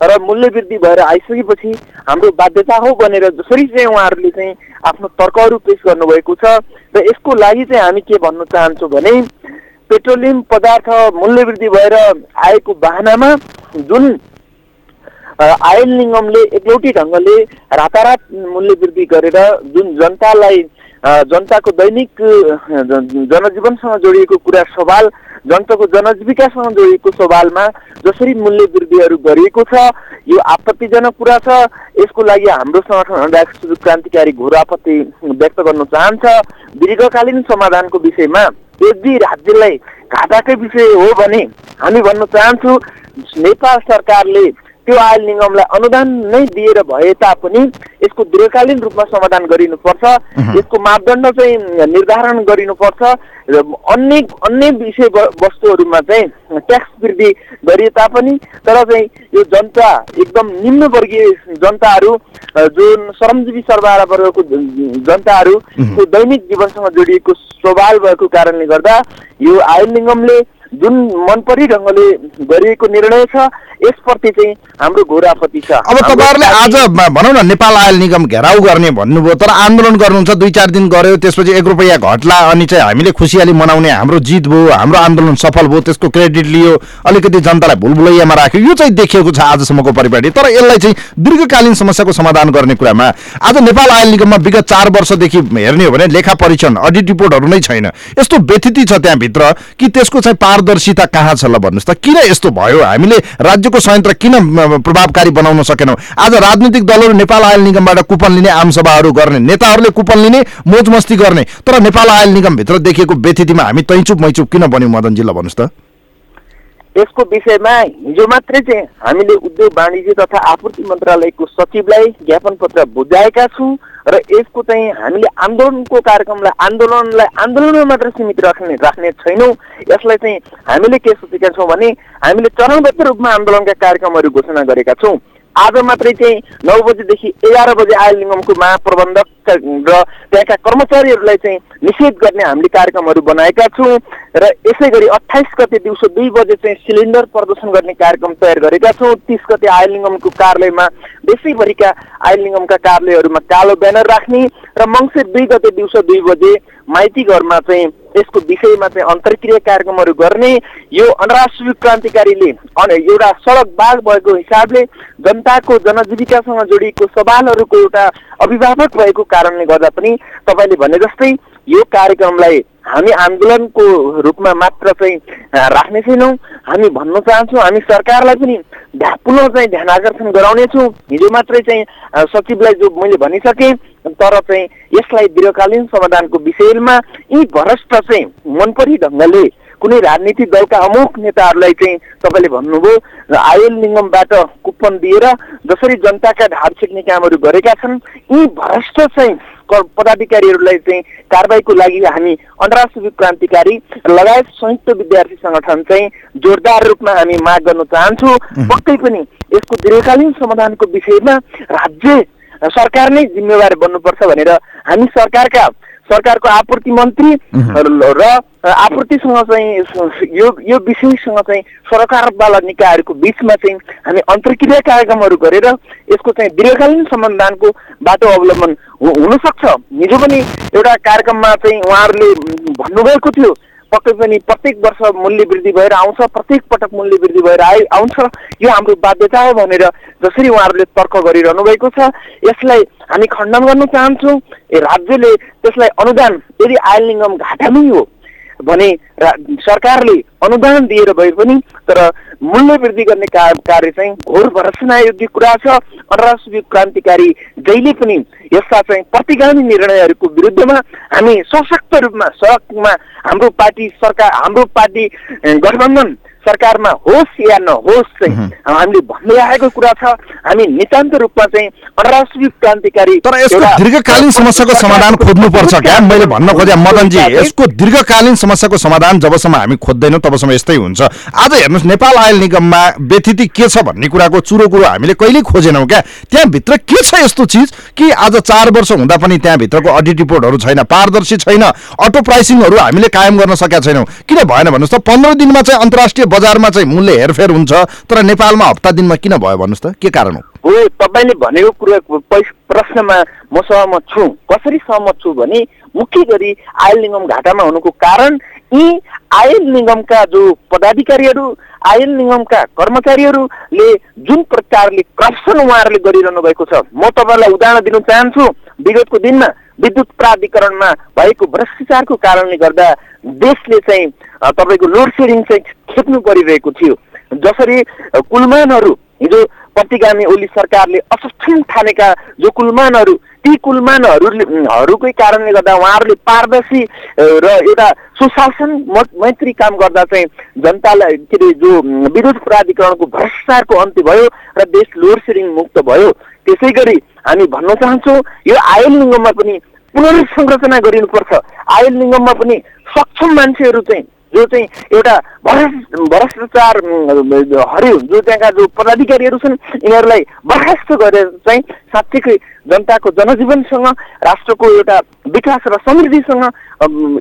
र मूल्य वृद्धि भएर आइसकेपछि हाम्रो बाध्यता हो भनेर जसरी चाहिँ उहाँहरूले चाहिँ आफ्नो तर्कहरू पेश गर्नुभएको छ र यसको लागि चाहिँ हामी के भन्न चाहन्छौँ भने पेट्रोलियम पदार्थ मूल्य वृद्धि भएर आएको बाहनामा जुन आयल निगमले एकलौटी ढङ्गले रातारात मूल्य वृद्धि गरेर जुन जनतालाई जनताको दैनिक जनजीवनसँग जोडिएको कुरा सवाल जनताको जनजीविकासँग जोडिएको सवालमा जसरी मूल्य वृद्धिहरू गरिएको छ यो आपत्तिजनक कुरा छ यसको लागि हाम्रो संगठन राष्ट्रिय क्रान्तिकारी घोर आपत्ति व्यक्त गर्न चाहन्छ दीर्घकालीन समाधानको विषयमा यदि राज्यलाई घाटाकै विषय हो भने हामी भन्न चाहन्छु नेपाल सरकारले त्यो आयल निगमलाई अनुदान नै दिएर भए तापनि यसको दीर्घकालीन रूपमा समाधान गरिनुपर्छ। यसको मापदण्ड चाहिँ निर्धारण गरिनुपर्छ र अन्य अन्य विषय वस्तुहरूमा चाहिँ ट्याक्स वृद्धि गरिए तापनि तर चाहिँ यो जनता एकदम निम्न वर्गीय जनताहरू जुन श्रमजीवी सरबार वर्गको ज- जनताहरू त्यो दैनिक जीवनसँग जोडिएको सवाल भएको कारणले गर्दा यो आयल निगमले जुन मनपरी ढङ्गले गरिएको निर्णय छ यसप्रति चाहिँ हाम्रो घोर आपत्ति छ। अब तपाईँहरूले आज भनौँ न नेपाल आयल निगम घेराउ गर्ने भन्नुभयो तर आन्दोलन गर्नुहुन्छ दुई चार दिन गऱ्यो त्यसपछि एक रुपियाँ घट्ला अनि चाहिँ हामीले खुसियाली मनाउने हाम्रो जित भयो हाम्रो आन्दोलन सफल भयो त्यसको क्रेडिट लियो अलिकति जनतालाई भुलभुलैयामा राख्यो यो चाहिँ देखिएको छ आजसम्मको परिपाटी। तर यसलाई चाहिँ दीर्घकालीन समस्याको समाधान गर्ने कुरामा आज नेपाल आयल निगममा विगत चार वर्षदेखि हेर्ने हो भने लेखा परीक्षण अडिट रिपोर्टहरू नै छैन। यस्तो व्यथिति छ त्यहाँभित्र कि त्यसको चाहिँ पारदर्शिता कहाँ छ ल भन्नुहोस् त किन यस्तो भयो? हामीले राज्यको संयन्त्र किन प्रभावकारी बनाउन सकेनौँ? आज राजनीतिक दलहरू नेपाल आयल निगमबाट कुपन लिने आमसभाहरू गर्ने नेताहरूले कुपन लिने मोज मस्ती गर्ने तर नेपाल आयल निगमभित्र देखिएको व्यथितिमा हामी तैचुप मैचुप किन बन्यौँ मदनजी ल भन्नुहोस् त। यसको विषयमा हिजो मात्रै चाहिँ हामीले उद्योग वाणिज्य तथा आपूर्ति मन्त्रालयको सचिवलाई ज्ञापन पत्र बुझाएका छौँ र यसको चाहिँ हामीले आन्दोलनको कार्यक्रमलाई आन्दोलनलाई आन्दोलनमा मात्र सीमित राख्ने राख्ने छैनौँ। यसलाई चाहिँ हामीले के सोचेका छौँ भने हामीले चरणबद्ध रूपमा आन्दोलनका कार्यक्रमहरू घोषणा गरेका छौँ। आज मात्रै चाहिँ नौ बजेदेखि एघार बजे आयल निगमको महाप्रबन्धक र त्यहाँका कर्मचारीहरूलाई चाहिँ निषेध गर्ने हामीले कार्यक्रमहरू बनाएका छौँ र यसै गरी अठाइस गते दिउँसो दुई बजे चाहिँ सिलिन्डर प्रदर्शन गर्ने कार्यक्रम तयार गरेका छौँ तिस गते आयल निगमको कार्यालयमा देशैभरिका आयल निगमका कार्यालयहरूमा कालो ब्यानर राख्ने र मङ्सिर दुई गते दिउँसो दुई बजे माइती घरमा चाहिँ यसको विषयमा चाहिँ अन्तर्क्रिया कार्यक्रमहरू गर्ने यो अनराष्ट्रिय क्रान्तिकारीले अन- एउटा सडक बाघ भएको हिसाबले जनताको जनजीविकासँग जोडिएको सवालहरूको एउटा अभिभावक भएको कारणले गर्दा पनि तपाईँले भने जस्तै यो कार्यक्रमलाई हामी आन्दोलनको रूपमा मात्र चाहिँ राख्ने छैनौँ। हामी भन्न चाहन्छौँ हामी सरकारलाई पनि पुनः चाहिँ ध्यान आकर्षण गराउनेछौँ। हिजो मात्रै चाहिँ सचिवलाई जो मैले भनिसकेँ तर चाहिँ यसलाई दीर्घकालीन समाधानको विषयमा यी भ्रष्ट चाहिँ मनपरी ढङ्गले कुनै राजनीतिक दलका अमुक नेताहरूलाई चाहिँ तपाईँले भन्नुभयो र आयल निगमबाट कुपन दिएर जसरी जनताका ढाड छेक्ने कामहरू गरेका छन् यी भ्रष्ट चाहिँ पदाधिकारीहरूलाई चाहिँ कारवाहीको लागि हामी अन्तर्राष्ट्रिय क्रान्तिकारी लगायत संयुक्त विद्यार्थी सङ्गठन चाहिँ जोरदार रूपमा हामी माग गर्न चाहन्छौँ। पक्कै पनि यसको दीर्घकालीन समाधानको विषयमा राज्य सरकार नै जिम्मेवार बन्नुपर्छ भनेर हामी सरकारका सरकारको आपूर्ति मन्त्री र आपूर्तिसँग चाहिँ यो यो विषयसँग चाहिँ सरकारवाला निकायहरूको बिचमा चाहिँ हामी अन्तर्क्रिया कार्यक्रमहरू गरेर यसको चाहिँ दीर्घकालीन समाधानको बाटो अवलम्बन हुनसक्छ। हिजो पनि एउटा कार्यक्रममा चाहिँ उहाँहरूले भन्नुभएको थियो पक्कै पनि प्रत्येक वर्ष मूल्य वृद्धि भएर आउँछ प्रत्येक पटक मूल्य वृद्धि भएर आइ आउँछ। यो हाम्रो बाध्यता हो भनेर जसरी उहाँहरूले तर्क गरिरहनु भएको छ। यसलाई हामी खण्डन गर्न चाहन्छौँ। राज्यले त्यसलाई अनुदान यदि आयल निगम घाटामै हो भने सरकारले अनुदान दिएर भए पनि तर मूल्य वृद्धि गर्ने कार्य चाहिँ घोर भर्सना योग्य कुरा छ अन्तर्राष्ट्रिय क्रान्तिकारी जहिले पनि यस्ता चाहिँ प्रतिगामी निर्णयहरूको विरुद्धमा हामी सशक्त रूपमा सडकमा हाम्रो पार्टी सरकार हाम्रो पार्टी गठबन्धन सरकारमा होस् या नहोस् चाहिँ हामीले भन्दै आएको कुरा छ। हामी नितान्त रूपमा चाहिँ अन्तर्राष्ट्रिय क्रान्तिकारी तर यसको दीर्घकालीन समस्याको समाधान खोज्नुपर्छ क्या? मैले भन्न खोजेँ मदनजी यसको दीर्घकालीन समस्याको समाधान जबसम्म हामी खोज्दैनौँ तबसम्म यस्तै हुन्छ। आज हेर्नुहोस् नेपाल आयल निगममा व्यथिति के छ भन्ने कुराको चुरो कुरो हामीले कहिल्यै खोजेनौँ क्या? त्यहाँभित्र के छ यस्तो चिज कि आज चार वर्ष हुँदा पनि त्यहाँभित्रको अडिट रिपोर्टहरू छैन पारदर्शी छैन अटो प्राइसिङहरू हामीले कायम गर्न सकेका छैनौँ। किन भएन भन्नुहोस् त पन्ध्र दिनमा चाहिँ अन्तर्राष्ट्रिय बजारमा चाहिँ मूल्य हेरफेर हुन्छ तर नेपालमा हप्ता दिनमा किन भयो भन्नुहोस् त के कारण हो? हो तपाईँले भनेको कुरा प्रश्नमा म सहमत छु। कसरी सहमत छु भने मुख्य गरी आयल निगम घाटामा हुनुको कारण यी आयल निगमका जो पदाधिकारीहरू आयल निगमका कर्मचारीहरूले जुन प्रकारले करप्सन उहाँहरूले गरिरहनु भएको छ म तपाईँलाई उदाहरण दिन चाहन्छु विगतको दिनमा विद्युत प्राधिकरणमा भएको भ्रष्टाचारको कारणले गर्दा देशले चाहिँ तपाईँको लोड सेडिङ चाहिँ खेप्नु परिरहेको थियो जसरी कुलमानहरू हिजो प्रतिगामी ओली सरकारले असक्षम ठानेका जो कुलमानहरू ती कुलमानहरूकै कारणले गर्दा उहाँहरूले पारदर्शी र एउटा सुशासन मैत्री काम गर्दा चाहिँ जनतालाई के अरे जो विद्युत प्राधिकरणको भ्रष्टाचारको अन्त्य भयो र देश लोड सेडिङ मुक्त भयो। त्यसै गरी हामी भन्न चाहन्छौँ यो आयल निगममा पनि पुनर्संरचना गरिनुपर्छ। आयल निगममा पनि सक्षम मान्छेहरू चाहिँ जो चाहिँ एउटा भ्रष्ट भ्रष्टाचार हर्यो जो त्यहाँका जो पदाधिकारीहरू छन् यिनीहरूलाई बर्खास्त गरेर चाहिँ साँच्चीकै जनताको जनजीवनसँग राष्ट्रको एउटा विकास र समृद्धिसँग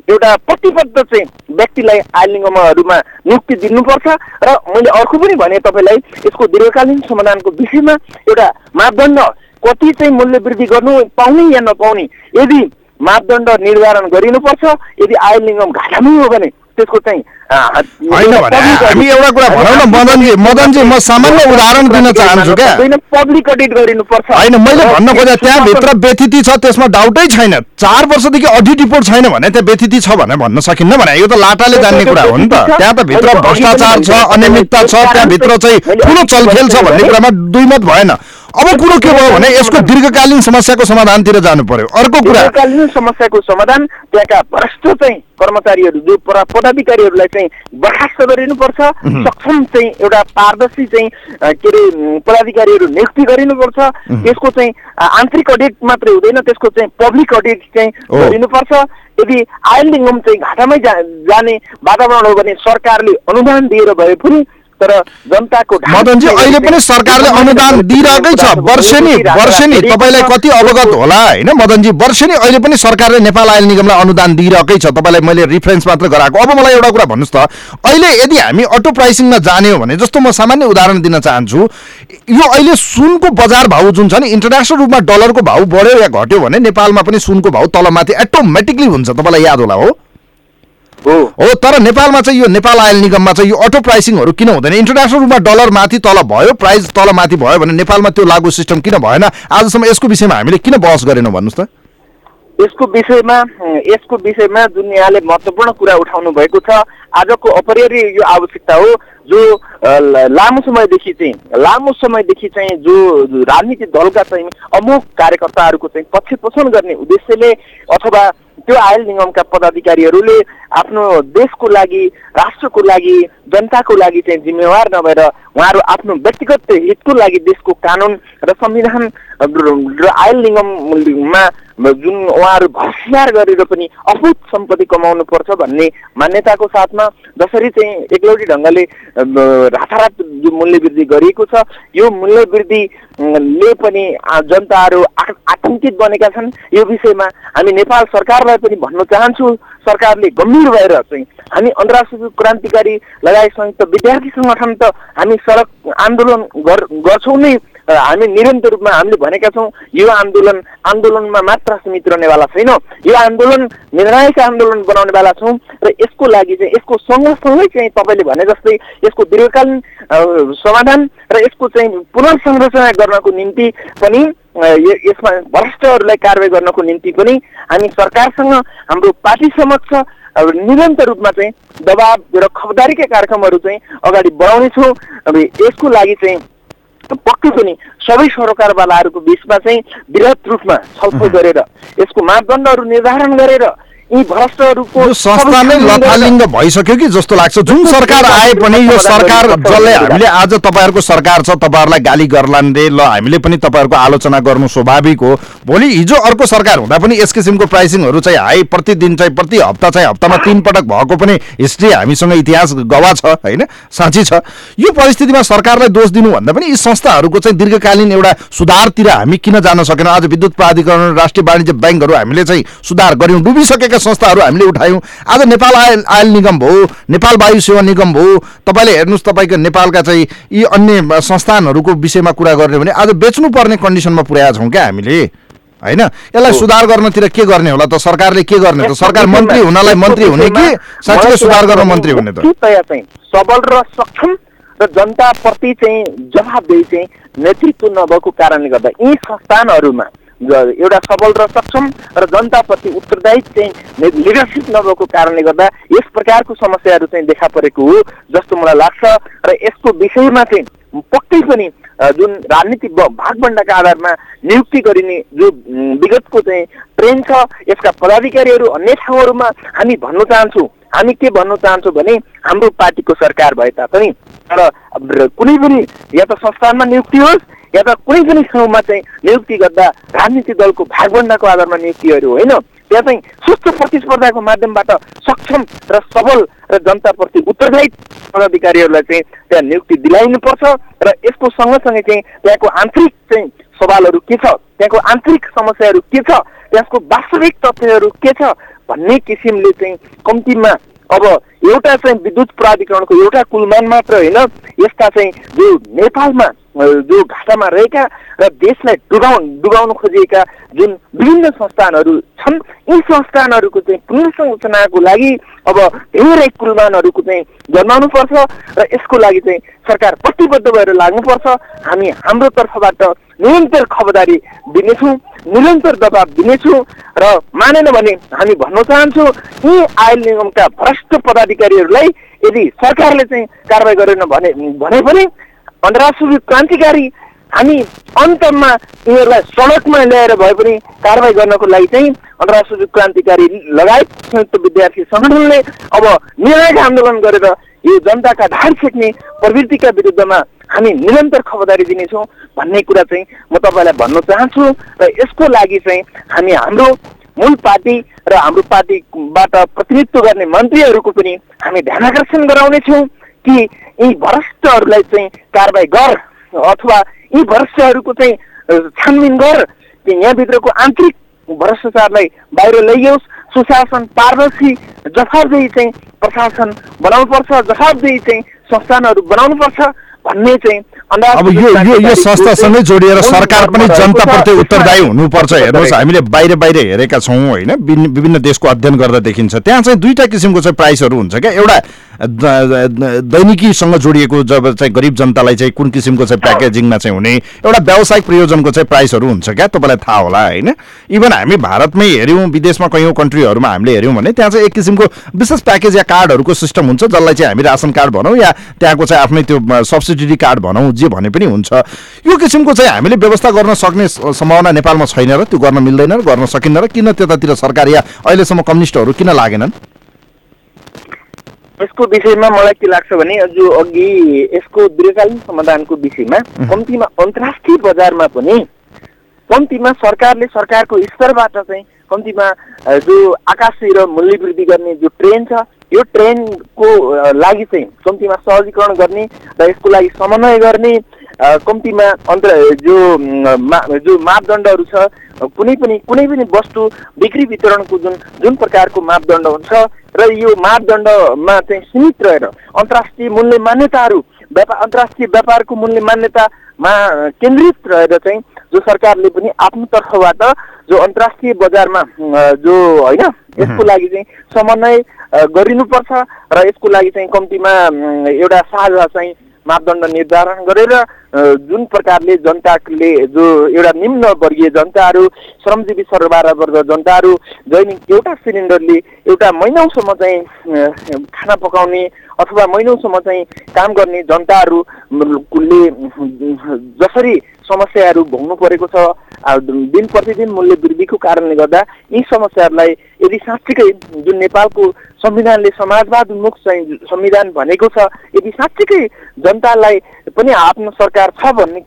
एउटा प्रतिबद्ध चाहिँ व्यक्तिलाई आयल निगमहरूमा नियुक्ति दिनुपर्छ। र मैले अर्को पनि भने तपाईँलाई यसको दीर्घकालीन समाधानको विषयमा एउटा मापदण्ड कति चाहिँ मूल्य वृद्धि गर्नु पाउने या नपाउने यदि मापदण्ड निर्धारण गरिनुपर्छ यदि आयल निगम घाटामै हो भने त्यसको चाहिँ होइन भने हामी एउटा कुरा भनौँ न मदनजी मदनजी म सामान्य उदाहरण दिन चाहन्छु क्या। होइन मैले भन्न खोजेँ त्यहाँभित्र व्यथिति छ त्यसमा डाउटै छैन। चार वर्षदेखि अडिट रिपोर्ट छैन भने त्यहाँ व्यथिति छ भने भन्न सकिन्न भने यो त लाटाले जान्ने कुरा हो नि त। त्यहाँ त भित्र भ्रष्टाचार छ अनियमितता छ त्यहाँभित्र चाहिँ ठुलो चलखेल छ भन्ने कुरामा दुई मत भएन। अब कुरो के भयो भने यसको दीर्घकालीन समस्याको समाधानतिर जानु पर्यो। अर्को कुरा दीर्घकालीन समस्याको समाधान त्यहाँका भ्रष्ट चाहिँ कर्मचारीहरू जो पदाधिकारीहरूलाई चाहिँ बर्खास्त गरिनुपर्छ. सक्षम चाहिँ एउटा पारदर्शी चाहिँ के अरे पदाधिकारीहरू नियुक्ति गरिनुपर्छ. त्यसको चाहिँ आन्तरिक अडिट मात्रै हुँदैन त्यसको चाहिँ पब्लिक अडिट चाहिँ। गरिनुपर्छ यदि आयल निगम चाहिँ घाटामै जा, जाने वातावरण हो भने सरकारले अनुदान दिएर भए पनि तर जनताको मदनजी अहिले पनि सरकारले अनुदान दिइरहेकै छ। वर्षेनी वर्षेनी तपाईँलाई कति अवगत होला होइन मदनजी? वर्षेनी अहिले पनि सरकारले नेपाल आयल निगमलाई अनुदान दिइरहेकै छ। तपाईँलाई मैले रिफरेन्स मात्र गराएको। अब मलाई एउटा कुरा भन्नुहोस् त। अहिले यदि हामी अटो प्राइसिङमा जाने हो भने जस्तो म सामान्य उदाहरण दिन चाहन्छु यो अहिले सुनको बजार भाउ जुन छ नि इन्टरनेसनल रूपमा डलरको भाउ बढ्यो या घट्यो भने नेपालमा पनि सुनको भाउ तलमाथि एटोमेटिकली हुन्छ। तपाईँलाई याद होला हो। हो। तर नेपालमा चाहिँ यो नेपाल आयल निगममा चाहिँ यो अटो प्राइसिङहरू किन हुँदैन? इन्टरनेसनल रूपमा डलर माथि तल भयो प्राइस तल माथि भयो भने नेपालमा त्यो लागु सिस्टम किन भएन? आजसम्म यसको विषयमा हामीले किन बहस गरेनौँ भन्नुहोस् त? यसको विषयमा यसको विषयमा जुन यहाँले महत्त्वपूर्ण कुरा उठाउनु भएको छ। आजको अपरिहार्य यो आवश्यकता हो जो लामो समयदेखि चाहिँ लामो समयदेखि चाहिँ जो राजनीतिक दलका चाहिँ अमुक कार्यकर्ताहरूको चाहिँ पक्ष पोषण गर्ने उद्देश्यले अथवा त्यो आयल निगमका पदाधिकारीहरूले आफ्नो देशको लागि राष्ट्रको लागि जनताको लागि चाहिँ जिम्मेवार नभएर उहाँहरू आफ्नो व्यक्तिगत हितको लागि देशको कानुन र संविधान आयल निगममा जुन उहाँहरू भ्रष्टाचार गरेर पनि अभूत सम्पत्ति कमाउनु पर्छ भन्ने मान्यताको साथमा जसरी चाहिँ एकलौटी ढङ्गले रातारात जो मूल्य वृद्धि गरिएको छ यो मूल्य वृद्धि अम, ले पनि जनताहरू आतङ्कित बनेका छन्। यो विषयमा हामी नेपाल सरकारलाई पनि भन्न चाहन्छु सरकारले गम्भीर भएर चाहिँ हामी अन्तर्राष्ट्रिय क्रान्तिकारी लगायत संयुक्त विद्यार्थी सङ्गठन त हामी सडक आन्दोलन गर- गर्छौँ नै। हामी निरन्तर रूपमा हामीले भनेका छौँ यो आन्दोलन आन्दोलनमा मात्र सीमित रहनेवाला छैन। यो आन्दोलन निर्णायक आन्दोलन बनाउनेवाला छौँ र यसको लागि चाहिँ यसको सँगसँगै चाहिँ तपाईँले भने जस्तै यसको दीर्घकालीन समाधान र यसको चाहिँ पुनर्संरचना गर्नको निम्ति पनि यसमा भ्रष्टहरूलाई कारवाही गर्नको निम्ति पनि हामी सरकारसँग हाम्रो पार्टी समक्ष निरन्तर रूपमा चाहिँ दबाब र खबरदारीका कार्यक्रमहरू चाहिँ अगाडि बढाउनेछौँ यसको लागि चाहिँ पक्कै पनि सबै सरकारवालाहरूको बिचमा चाहिँ वृहत रूपमा छलफल गरेर यसको मापदण्डहरू निर्धारण गरेर यी संस्था नै लथालिङ्ग भइसक्यो कि जस्तो लाग्छ? जुन सरकार आए पनि यो सरकार जसले हामीले आज तपाईँहरूको सरकार छ तपाईँहरूलाई गाली गर्लान् रे ल हामीले पनि तपाईँहरूको आलोचना गर्नु स्वाभाविक हो। भोलि हिजो अर्को सरकार हुँदा पनि यस किसिमको प्राइसिङहरू चाहिँ हाई प्रतिदिन चाहिँ प्रति हप्ता चाहिँ हप्तामा तिन पटक भएको पनि हिस्ट्री हामीसँग इतिहास गवाह छ होइन? साँच्ची छ। यो परिस्थितिमा सरकारलाई दोष दिनुभन्दा पनि यी संस्थाहरूको चाहिँ दीर्घकालीन एउटा सुधारतिर हामी किन जान सकेनौँ? आज विद्युत प्राधिकरण राष्ट्रिय वाणिज्य ब्याङ्कहरू हामीले चाहिँ सुधार गऱ्यौँ डुबिसकेका संस्थाहरू हामीले उठायौँ। आज नेपाल आयल आयल निगम भयो नेपाल वायु सेवा निगम भयो तपाईँले हेर्नुहोस् तपाईँको नेपालका चाहिँ यी अन्य संस्थानहरूको विषयमा कुरा गर्ने भने आज बेच्नुपर्ने कन्डिसनमा पुर्याएका छौँ क्या हामीले होइन? यसलाई सुधार गर्नतिर के गर्ने होला त? सरकारले के गर्ने त? सरकार मन्त्री हुनलाई मन्त्री हुने कि साँच्चै सुधार गर्न मन्त्री हुने त? सबल र सक्षम र जनताप्रति चाहिँ जवाबदेही चाहिँ नेतृत्व नभएको कारणले गर्दा यी संस्थानहरूमा एउटा सबल र सक्षम र जनताप्रति उत्तरदायी चाहिँ लिडरसिप नभएको कारणले गर्दा यस प्रकारको समस्याहरू चाहिँ देखा परेको हो जस्तो मलाई लाग्छ। र यसको विषयमा चाहिँ पक्कै पनि जुन राजनीतिक भागबण्डाका आधारमा नियुक्ति गरिने जो विगतको चाहिँ ट्रेन छ यसका पदाधिकारीहरू अन्य ठाउँहरूमा हामी भन्न चाहन्छौँ। हामी के भन्न चाहन्छौँ भने हाम्रो पार्टीको सरकार भए तापनि तर कुनै पनि या त संस्थानमा नियुक्ति होस् या त कुनै पनि ठाउँमा चाहिँ नियुक्ति गर्दा राजनीतिक दलको भागबण्डाको आधारमा नियुक्तिहरू होइन त्यहाँ चाहिँ सुस्त प्रतिस्पर्धाको माध्यमबाट सक्षम र सबल र जनताप्रति उत्तरदायी पदाधिकारीहरूलाई चाहिँ त्यहाँ नियुक्ति दिलाइनुपर्छ र यसको सँगसँगै चाहिँ त्यहाँको आन्तरिक चाहिँ सवालहरू के छ त्यहाँको आन्तरिक समस्याहरू के छ त्यसको वास्तविक तथ्यहरू के छ भन्ने किसिमले चाहिँ कम्तीमा अब एउटा चाहिँ विद्युत प्राधिकरणको एउटा कुलमान मात्र होइन यसका चाहिँ जो नेपालमा जो घाटामा रहेका र देशलाई डुबाउ डुबाउन खोजिएका जुन विभिन्न संस्थानहरू छन् यी संस्थानहरूको चाहिँ पुनर्संरचनाको लागि अब धेरै कुलमानहरूको चाहिँ जन्माउनुपर्छ र यसको लागि चाहिँ सरकार प्रतिबद्ध भएर लाग्नुपर्छ। हामी हाम्रो तर्फबाट निरन्तर खबरदारी दिनेछौँ निरन्तर दबाब दिनेछौँ र मानेन भने हामी भन्न चाहन्छौँ यी आयल निगमका भ्रष्ट पदाधिकारीहरूलाई यदि सरकारले चाहिँ कारवाही गरेन भने भने पनि अन्तर्राष्ट्रिय क्रान्तिकारी हामी अन्तमा यिनीहरूलाई सडकमा ल्याएर भए पनि कारवाही गर्नको लागि चाहिँ अन्तर्राष्ट्रिय क्रान्तिकारी लगायत संयुक्त विद्यार्थी सङ्गठनले अब निर्णायक आन्दोलन गरेर यो जनताका ढाड छेक्ने प्रवृत्तिका विरुद्धमा हामी निरन्तर खबरदारी दिनेछौँ भन्ने कुरा चाहिँ म तपाईँलाई भन्न चाहन्छु र यसको लागि चाहिँ हामी हाम्रो मूल पार्टी र हाम्रो पार्टीबाट प्रतिनिधित्व गर्ने मन्त्रीहरूको पनि हामी ध्यान आकर्षण गराउनेछौँ। कि यी भ्रष्टहरूलाई चाहिँ कारवाही गर अथवा यी भ्रष्टहरूको चाहिँ छानबिन गर कि यहाँभित्रको आन्तरिक भ्रष्टाचारलाई बाहिर लैयोस् सुशासन पारदर्शी जवाबदेही चाहिँ प्रशासन बनाउनुपर्छ जवाबदेही चाहिँ संस्थानहरू बनाउनुपर्छ। भन्ने चाहिँ अब यो यो यो संस्थासँगै जोडिएर सरकार पनि जनताप्रति उत्तरदायी हुनुपर्छ। हेर्नुहोस् हामीले बाहिर बाहिर हेरेका छौँ होइन? विभिन्न देशको अध्ययन गर्दा देखिन्छ। त्यहाँ चाहिँ दुईवटा किसिमको चाहिँ प्राइसहरू हुन्छ क्या। एउटा दैनिकीसँग जोडिएको जब चाहिँ गरिब जनतालाई चाहिँ कुन किसिमको चाहिँ प्याकेजिङमा चाहिँ हुने एउटा व्यावसायिक प्रयोजनको चाहिँ प्राइसहरू हुन्छ क्या? तपाईँलाई थाहा होला होइन? इभन हामी भारतमै हेऱ्यौँ विदेशमा कैयौँ कन्ट्रीहरूमा हामीले हेऱ्यौँ भने त्यहाँ चाहिँ एक किसिमको विशेष प्याकेज या कार्डहरूको सिस्टम हुन्छ जसलाई चाहिँ हामी रासन कार्ड भनौँ या त्यहाँको चाहिँ आफ्नै त्यो सब्सिडी कार्ड भनौँ जे भने पनि हुन्छ। यो किसिमको चाहिँ हामीले व्यवस्था गर्न सक्ने सम्भावना नेपालमा छैन र त्यो गर्न मिल्दैन र गर्न सकिन्न र किन त्यतातिर सरकार या अहिलेसम्म कम्युनिस्टहरू किन लागेनन्? यसको विषयमा मलाई के लाग्छ भने जो अघि यसको दीर्घकालीन समाधानको विषयमा कम्तीमा अन्तर्राष्ट्रिय बजारमा पनि कम्तीमा सरकारले सरकारको स्तरबाट चाहिँ कम्तीमा जो आकाशी र मूल्य वृद्धि गर्ने जो ट्रेन छ यो ट्रेनको लागि चाहिँ कम्तीमा सहजीकरण गर्ने र यसको लागि समन्वय गर्ने कम्तीमा अन्तर जो मा, जो मापदण्डहरू छ कुनै पनि कुनै पनि वस्तु बिक्री वितरणको जुन जुन प्रकारको मापदण्ड हुन्छ र यो मापदण्डमा चाहिँ सीमित रहेर अन्तर्राष्ट्रिय मूल्य मान्यताहरू व्यापार अन्तर्राष्ट्रिय व्यापारको मूल्य मान्यतामा केन्द्रित रहेर चाहिँ जो सरकारले पनि आफ्नो तर्फबाट जो अन्तर्राष्ट्रिय बजारमा जो होइन यसको लागि चाहिँ समन्वय गरिनुपर्छ र यसको लागि चाहिँ कम्तीमा एउटा साझा चाहिँ मापदण्ड निर्धारण गरेर जुन प्रकारले जनताले जो एउटा निम्न वर्गीय जनताहरू श्रमजीवी सरबारा वर्ग जनताहरू दैनिक एउटा सिलिन्डरले एउटा महिनौसम्म चाहिँ खाना पकाउने अथवा महिनौसम्म चाहिँ काम गर्ने जनताहरूले जसरी समस्याहरू भोग्नु परेको छ दिन प्रतिदिन मूल्य वृद्धिको कारणले गर्दा यी समस्याहरूलाई यदि साँच्चीकै जुन नेपालको संविधानले समाजवाद उन्मुख चाहिँ संविधान भनेको छ। यदि साँच्चीकै जनतालाई पनि आफ्नो सरकार छ भन्ने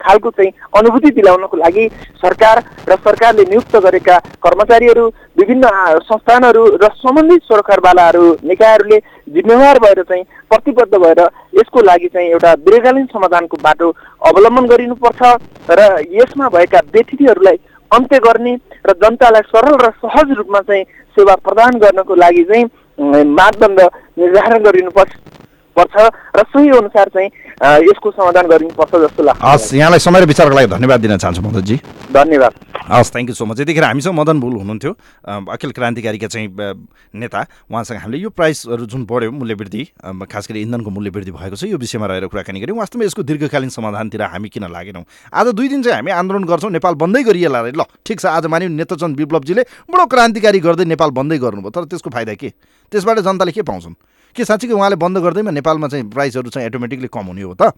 खालको चाहिँ अनुभूति दिलाउनको लागि सरकार र सरकारले नियुक्त गरेका कर्मचारीहरू विभिन्न संस्थानहरू र सम्बन्धित सरकारवालाहरू निकायहरूले जिम्मेवार भएर चाहिँ प्रतिबद्ध भएर यसको लागि चाहिँ एउटा दीर्घकालीन समाधानको बाटो अवलम्बन गरिनुपर्छ र यसमा भएका व्यतिथिहरूलाई अन्त्य गर्ने र जनतालाई सरल र सहज रूपमा चाहिँ सेवा प्रदान गर्नको लागि चाहिँ मापदण्ड निर्धारण गरिनुपर्छ। पर्छ र सोही अनुसार चाहिँ यसको समाधान गरिनुपर्छ जस्तो लाग्छ। हस् यहाँलाई समय र विचारको लागि धन्यवाद दिन चाहन्छु मदनजी। धन्यवाद। हस् थ्याङ्क यू सो मच यतिखेर हामीसँग मदन बुल हुनुहुन्थ्यो। अखिल क्रान्तिकारीका चाहिँ नेता। उहाँसँग हामीले यो प्राइसहरू जुन बढ्यो मूल्यवृद्धि खास गरी इन्धनको मूल्यवृद्धि भएको छ यो विषयमा रहेर कुराकानी गऱ्यौँ। वास्तवमा यसको दीर्घकालीन समाधानतिर हामी किन लागेनौँ? आज दुई दिन चाहिँ हामी आन्दोलन गर्छौँ नेपाल बन्दै गरिएला ल ठिक छ आज मान्यौँ नेत्रचन्द विप्लवजीले बडो क्रान्तिकारी गर्दै नेपाल बन्दै गर्नुभयो। तर त्यसको फाइदा के? त्यसबाट जनताले के पाउँछन्? के साँच्चीकै उहाँले बन्द गर्दैमा नेपालमा चाहिँ प्राइसहरू चाहिँ एटोमेटिकली कम हुने हो त?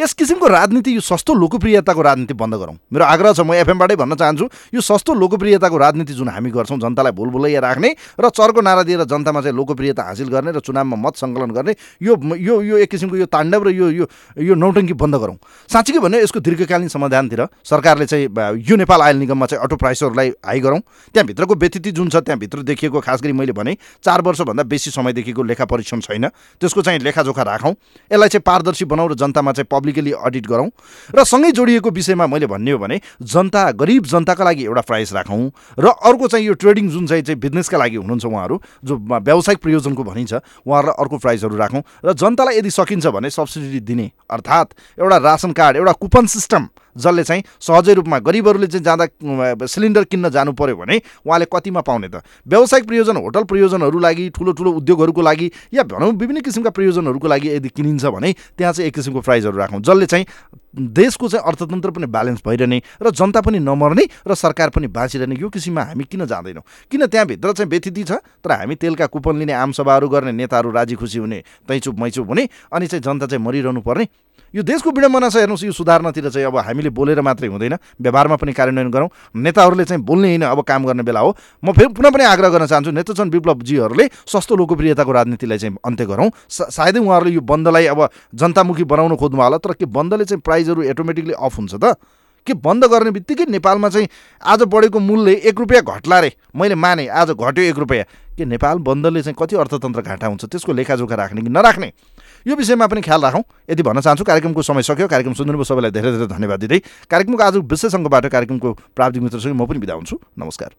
यस किसिमको राजनीति यो सस्तो लोकप्रियताको राजनीति बन्द गरौँ। मेरो आग्रह छ म एफएमबाटै भन्न चाहन्छु यो सस्तो लोकप्रियताको राजनीति जुन हामी गर्छौँ जनतालाई भुलभुलैया राख्ने र चर्को नारा दिएर जनतामा चाहिँ लोकप्रियता हासिल गर्ने र चुनावमा मत सङ्कलन गर्ने यो यो यो एक किसिमको यो ताण्डव र यो यो यो नौटङ्की बन्द गरौँ। साँच्चीकै भन्यो यसको दीर्घकालीन समाधानतिर सरकारले चाहिँ यो नेपाल आयल निगममा चाहिँ अटो प्राइसहरूलाई हाई गरौँ। त्यहाँभित्रको व्यतिथि जुन छ त्यहाँभित्र देखिएको खास गरी मैले भने चार वर्षभन्दा बेसी समयदेखिको लेखा परीक्षण छैन। त्यसको चाहिँ लेखाजोखा राखौँ। यसलाई चाहिँ पारदर्शी बनाऊ र जनतामा चाहिँ पब्लिकली अडिट गरौँ। र सँगै जोडिएको विषयमा मैले भन्ने हो भने जनता गरिब जनताका लागि एउटा प्राइस राखौँ। र अर्को चाहिँ यो ट्रेडिङ जुन चाहिँ चाहिँ बिजनेसका लागि हुनुहुन्छ उहाँहरू जो व्यावसायिक प्रयोजनको भनिन्छ उहाँहरूलाई अर्को प्राइसहरू राखौँ। र जनतालाई यदि सकिन्छ भने सब्सिडी दिने अर्थात् एउटा रासन कार्ड एउटा कुपन सिस्टम जसले चाहिँ सहजै रूपमा गरिबहरूले चाहिँ जाँदा सिलिन्डर किन्न जानु पर्यो भने उहाँले कतिमा पाउने त? व्यावसायिक प्रयोजन होटल प्रयोजनहरू लागि ठुलो ठुलो उद्योगहरूको लागि या भनौँ विभिन्न किसिमका प्रयोजनहरूको लागि यदि किनिन्छ भने त्यहाँ चाहिँ एक किसिमको प्राइजहरू राखौँ जसले चाहिँ देशको चाहिँ अर्थतन्त्र पनि ब्यालेन्स भइरहने र जनता पनि नमर्ने र सरकार पनि बाँचिरहने यो किसिममा हामी किन जाँदैनौँ? किन त्यहाँभित्र चाहिँ व्यतिथि छ? तर हामी तेलका कुपन लिने आमसभाहरू गर्ने नेताहरू राजी खुसी हुने तैचुप मैचुप हुने अनि चाहिँ जनता चाहिँ मरिरहनु पर्ने। यो देशको विडम्बना छ हेर्नुहोस् यो सुधार्नतिर चाहिँ अब हामीले बोलेर मात्रै हुँदैन। व्यवहारमा पनि कार्यान्वयन गरौँ। नेताहरूले चाहिँ बोल्ने होइन अब काम गर्ने बेला हो। म फेरि पुनः पनि आग्रह गर्न चाहन्छु नेतृत्व विप्लवजीहरूले सस्तो लोकप्रियताको राजनीतिलाई चाहिँ अन्त्य गरौँ। सायदै उहाँहरूले यो बन्दलाई अब जनतामुखी बनाउन खोज्नु होला तर के बन्दले चाहिँ प्राइजहरू एटोमेटिकली अफ हुन्छ त? के बन्द गर्ने बित्तिकै नेपालमा चाहिँ आज बढेको मूल्य एक रुपियाँ घट्ला रे? मैले माने आज घट्यो एक रुपियाँ। के नेपाल बन्दले चाहिँ कति अर्थतन्त्र घाटा हुन्छ त्यसको लेखाजोखा राख्ने कि नराख्ने? यो विषयमा पनि ख्याल राखौँ। यदि भन्न चाहन्छु कार्यक्रमको समय सक्यो। कार्यक्रम सुनिदिनु सबैलाई धेरै धेरै धन्यवाद दिँदै। कार्यक्रमको आज विशेष अङ्गबाट कार्यक्रमको प्राविधिक मित्रसँग म पनि बिदा हुन्छु। नमस्कार.